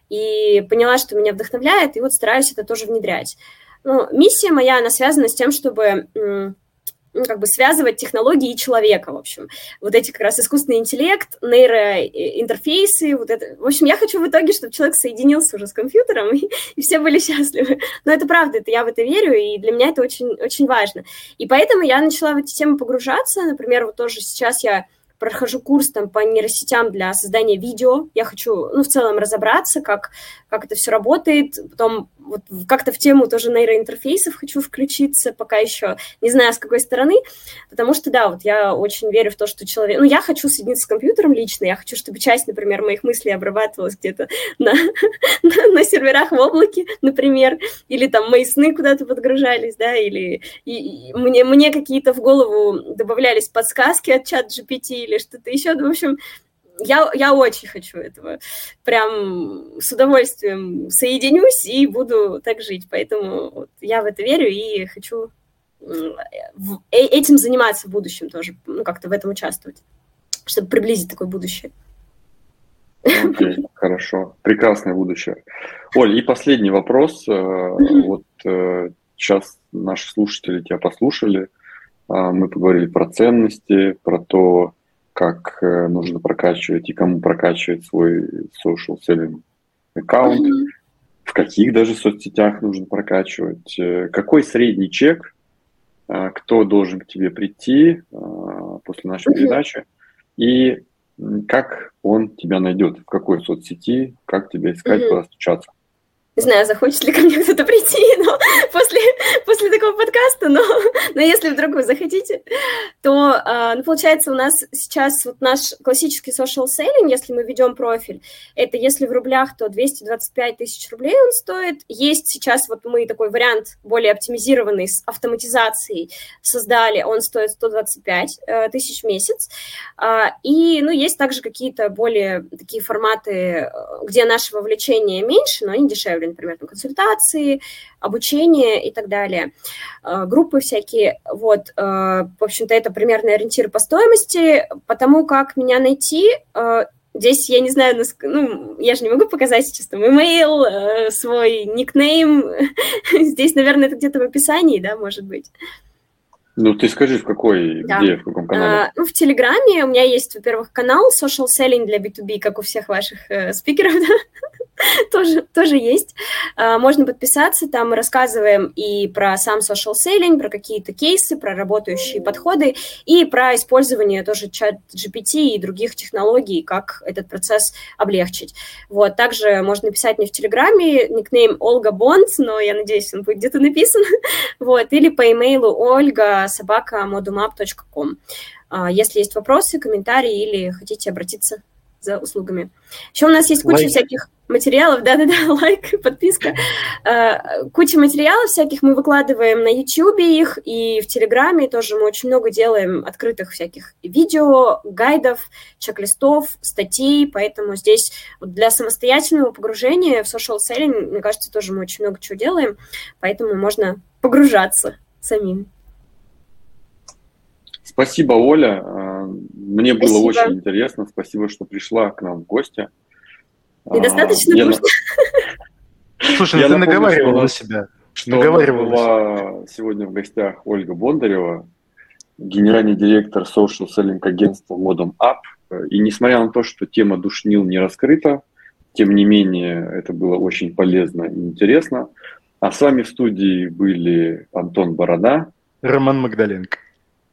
и поняла, что меня вдохновляет, и вот стараюсь это тоже внедрять. Ну, миссия моя, она связана с тем, чтобы ну, как бы связывать технологии и человека, в общем. Вот эти как раз искусственный интеллект, нейроинтерфейсы, вот это. В общем, я хочу в итоге, чтобы человек соединился уже с компьютером, <laughs> и, и все были счастливы. Но это правда, это я в это верю, и для меня это очень, очень важно. И поэтому я начала в эти темы погружаться. Например, вот тоже сейчас я прохожу курс там по нейросетям для создания видео. Я хочу, ну, в целом разобраться, как, как это все работает. Потом вот как-то в тему тоже нейроинтерфейсов хочу включиться, пока еще не знаю, с какой стороны, потому что, да, вот я очень верю в то, что человек... Ну, я хочу соединиться с компьютером лично, я хочу, чтобы часть, например, моих мыслей обрабатывалась где-то <laughs> на, на, серверах в облаке, например, или там мои сны куда-то подгружались, да, или и, и мне, мне какие-то в голову добавлялись подсказки от чат GPT или что-то еще. Ну, в общем, я, я очень хочу этого. Прям с удовольствием соединюсь и буду так жить. Поэтому вот я в это верю и хочу э, этим заниматься в будущем тоже, ну, как-то в этом участвовать, чтобы приблизить такое будущее. Okay, хорошо. Прекрасное будущее. Оль, и последний вопрос. Mm-hmm. Вот сейчас наши слушатели тебя послушали. А, мы поговорили про ценности, про то, как э, нужно прокачивать и кому прокачивать свой social selling аккаунт, mm-hmm. в каких даже соцсетях нужно прокачивать, э, какой средний чек, э, кто должен к тебе прийти после нашей mm-hmm. передачи, и как он тебя найдет, в какой соцсети, как тебя искать, mm-hmm. куда стучаться. Не знаю, захочет ли ко мне кто-то прийти <laughs> но после, после такого подкаста, но, но если вдруг вы захотите, то, а, ну, получается, у нас сейчас вот наш классический social selling, если мы ведем профиль, это если в рублях, то 225 тысяч рублей он стоит. Есть сейчас вот мы такой вариант более оптимизированный с автоматизацией создали, он стоит 125 э, тысяч в месяц. А, и, ну, есть также какие-то более такие форматы, э, где наше вовлечение меньше, но они дешевле например, там, консультации, обучение и так далее, э, группы всякие. Вот, э, в общем-то, это примерный ориентир по стоимости. Потому как меня найти, э, Здесь я не знаю, ну, я же не могу показать сейчас там имейл, свой никнейм. <laughs> Здесь, наверное, это где-то в описании, да, может быть. Ну, ты скажи, в какой, да. где, в каком канале? А, ну, в Телеграме у меня есть, во-первых, канал Social Selling для B2B, как у всех ваших э, спикеров, <laughs> да? <laughs> тоже, тоже есть. А, можно подписаться, там мы рассказываем и про сам social selling, про какие-то кейсы, про работающие подходы и про использование тоже чат GPT и других технологий, как этот процесс облегчить. Вот, также можно писать мне в Телеграме, никнейм Ольга Бонд, но я надеюсь, он будет где-то написан, <laughs> вот, или по имейлу ольга собака. А, если есть вопросы, комментарии или хотите обратиться за услугами. Еще у нас есть куча лайк. всяких материалов, да-да-да, <laughs> лайк, подписка. Uh, куча материалов всяких мы выкладываем на YouTube их, и в Телеграме тоже мы очень много делаем открытых всяких видео, гайдов, чек-листов, статей, поэтому здесь для самостоятельного погружения в social selling, мне кажется, тоже мы очень много чего делаем, поэтому можно погружаться самим. Спасибо, Оля. Мне Спасибо. было очень интересно. Спасибо, что пришла к нам в гости. Недостаточно а, нужно. Слушай, ну ты наговаривала на себя. Что была сегодня в гостях Ольга Бондарева, генеральный директор social selling агентства Modem Up. И несмотря на то, что тема душнил не раскрыта, тем не менее, это было очень полезно и интересно. А с вами в студии были Антон Борода, Роман Магдаленко.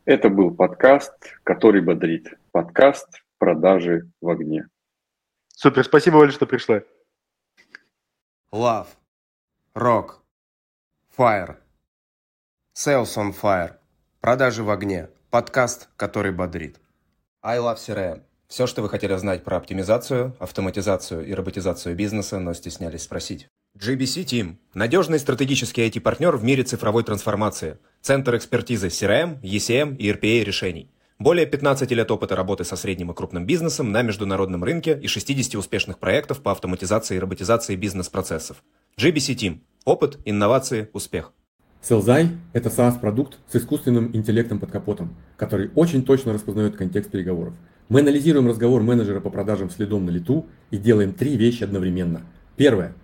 Это был подкаст, который бодрит. Подкаст «Продажи в огне». Супер, спасибо, Оля, что пришла. Love, Rock, Fire, Sales on Fire, Продажи в огне. Подкаст, который бодрит. I Love CRM. Все, что вы хотели знать про оптимизацию, автоматизацию и роботизацию бизнеса, но стеснялись спросить. GBC Team – надежный стратегический IT-партнер в мире цифровой трансформации, центр экспертизы CRM, ECM и RPA решений. Более 15 лет опыта работы со средним и крупным бизнесом на международном рынке и 60 успешных проектов по автоматизации и роботизации бизнес-процессов. GBC Team. Опыт, инновации, успех. Селзай – это SaaS-продукт с искусственным интеллектом под капотом, который очень точно распознает контекст переговоров. Мы анализируем разговор менеджера по продажам следом на лету и делаем три вещи одновременно. Первое –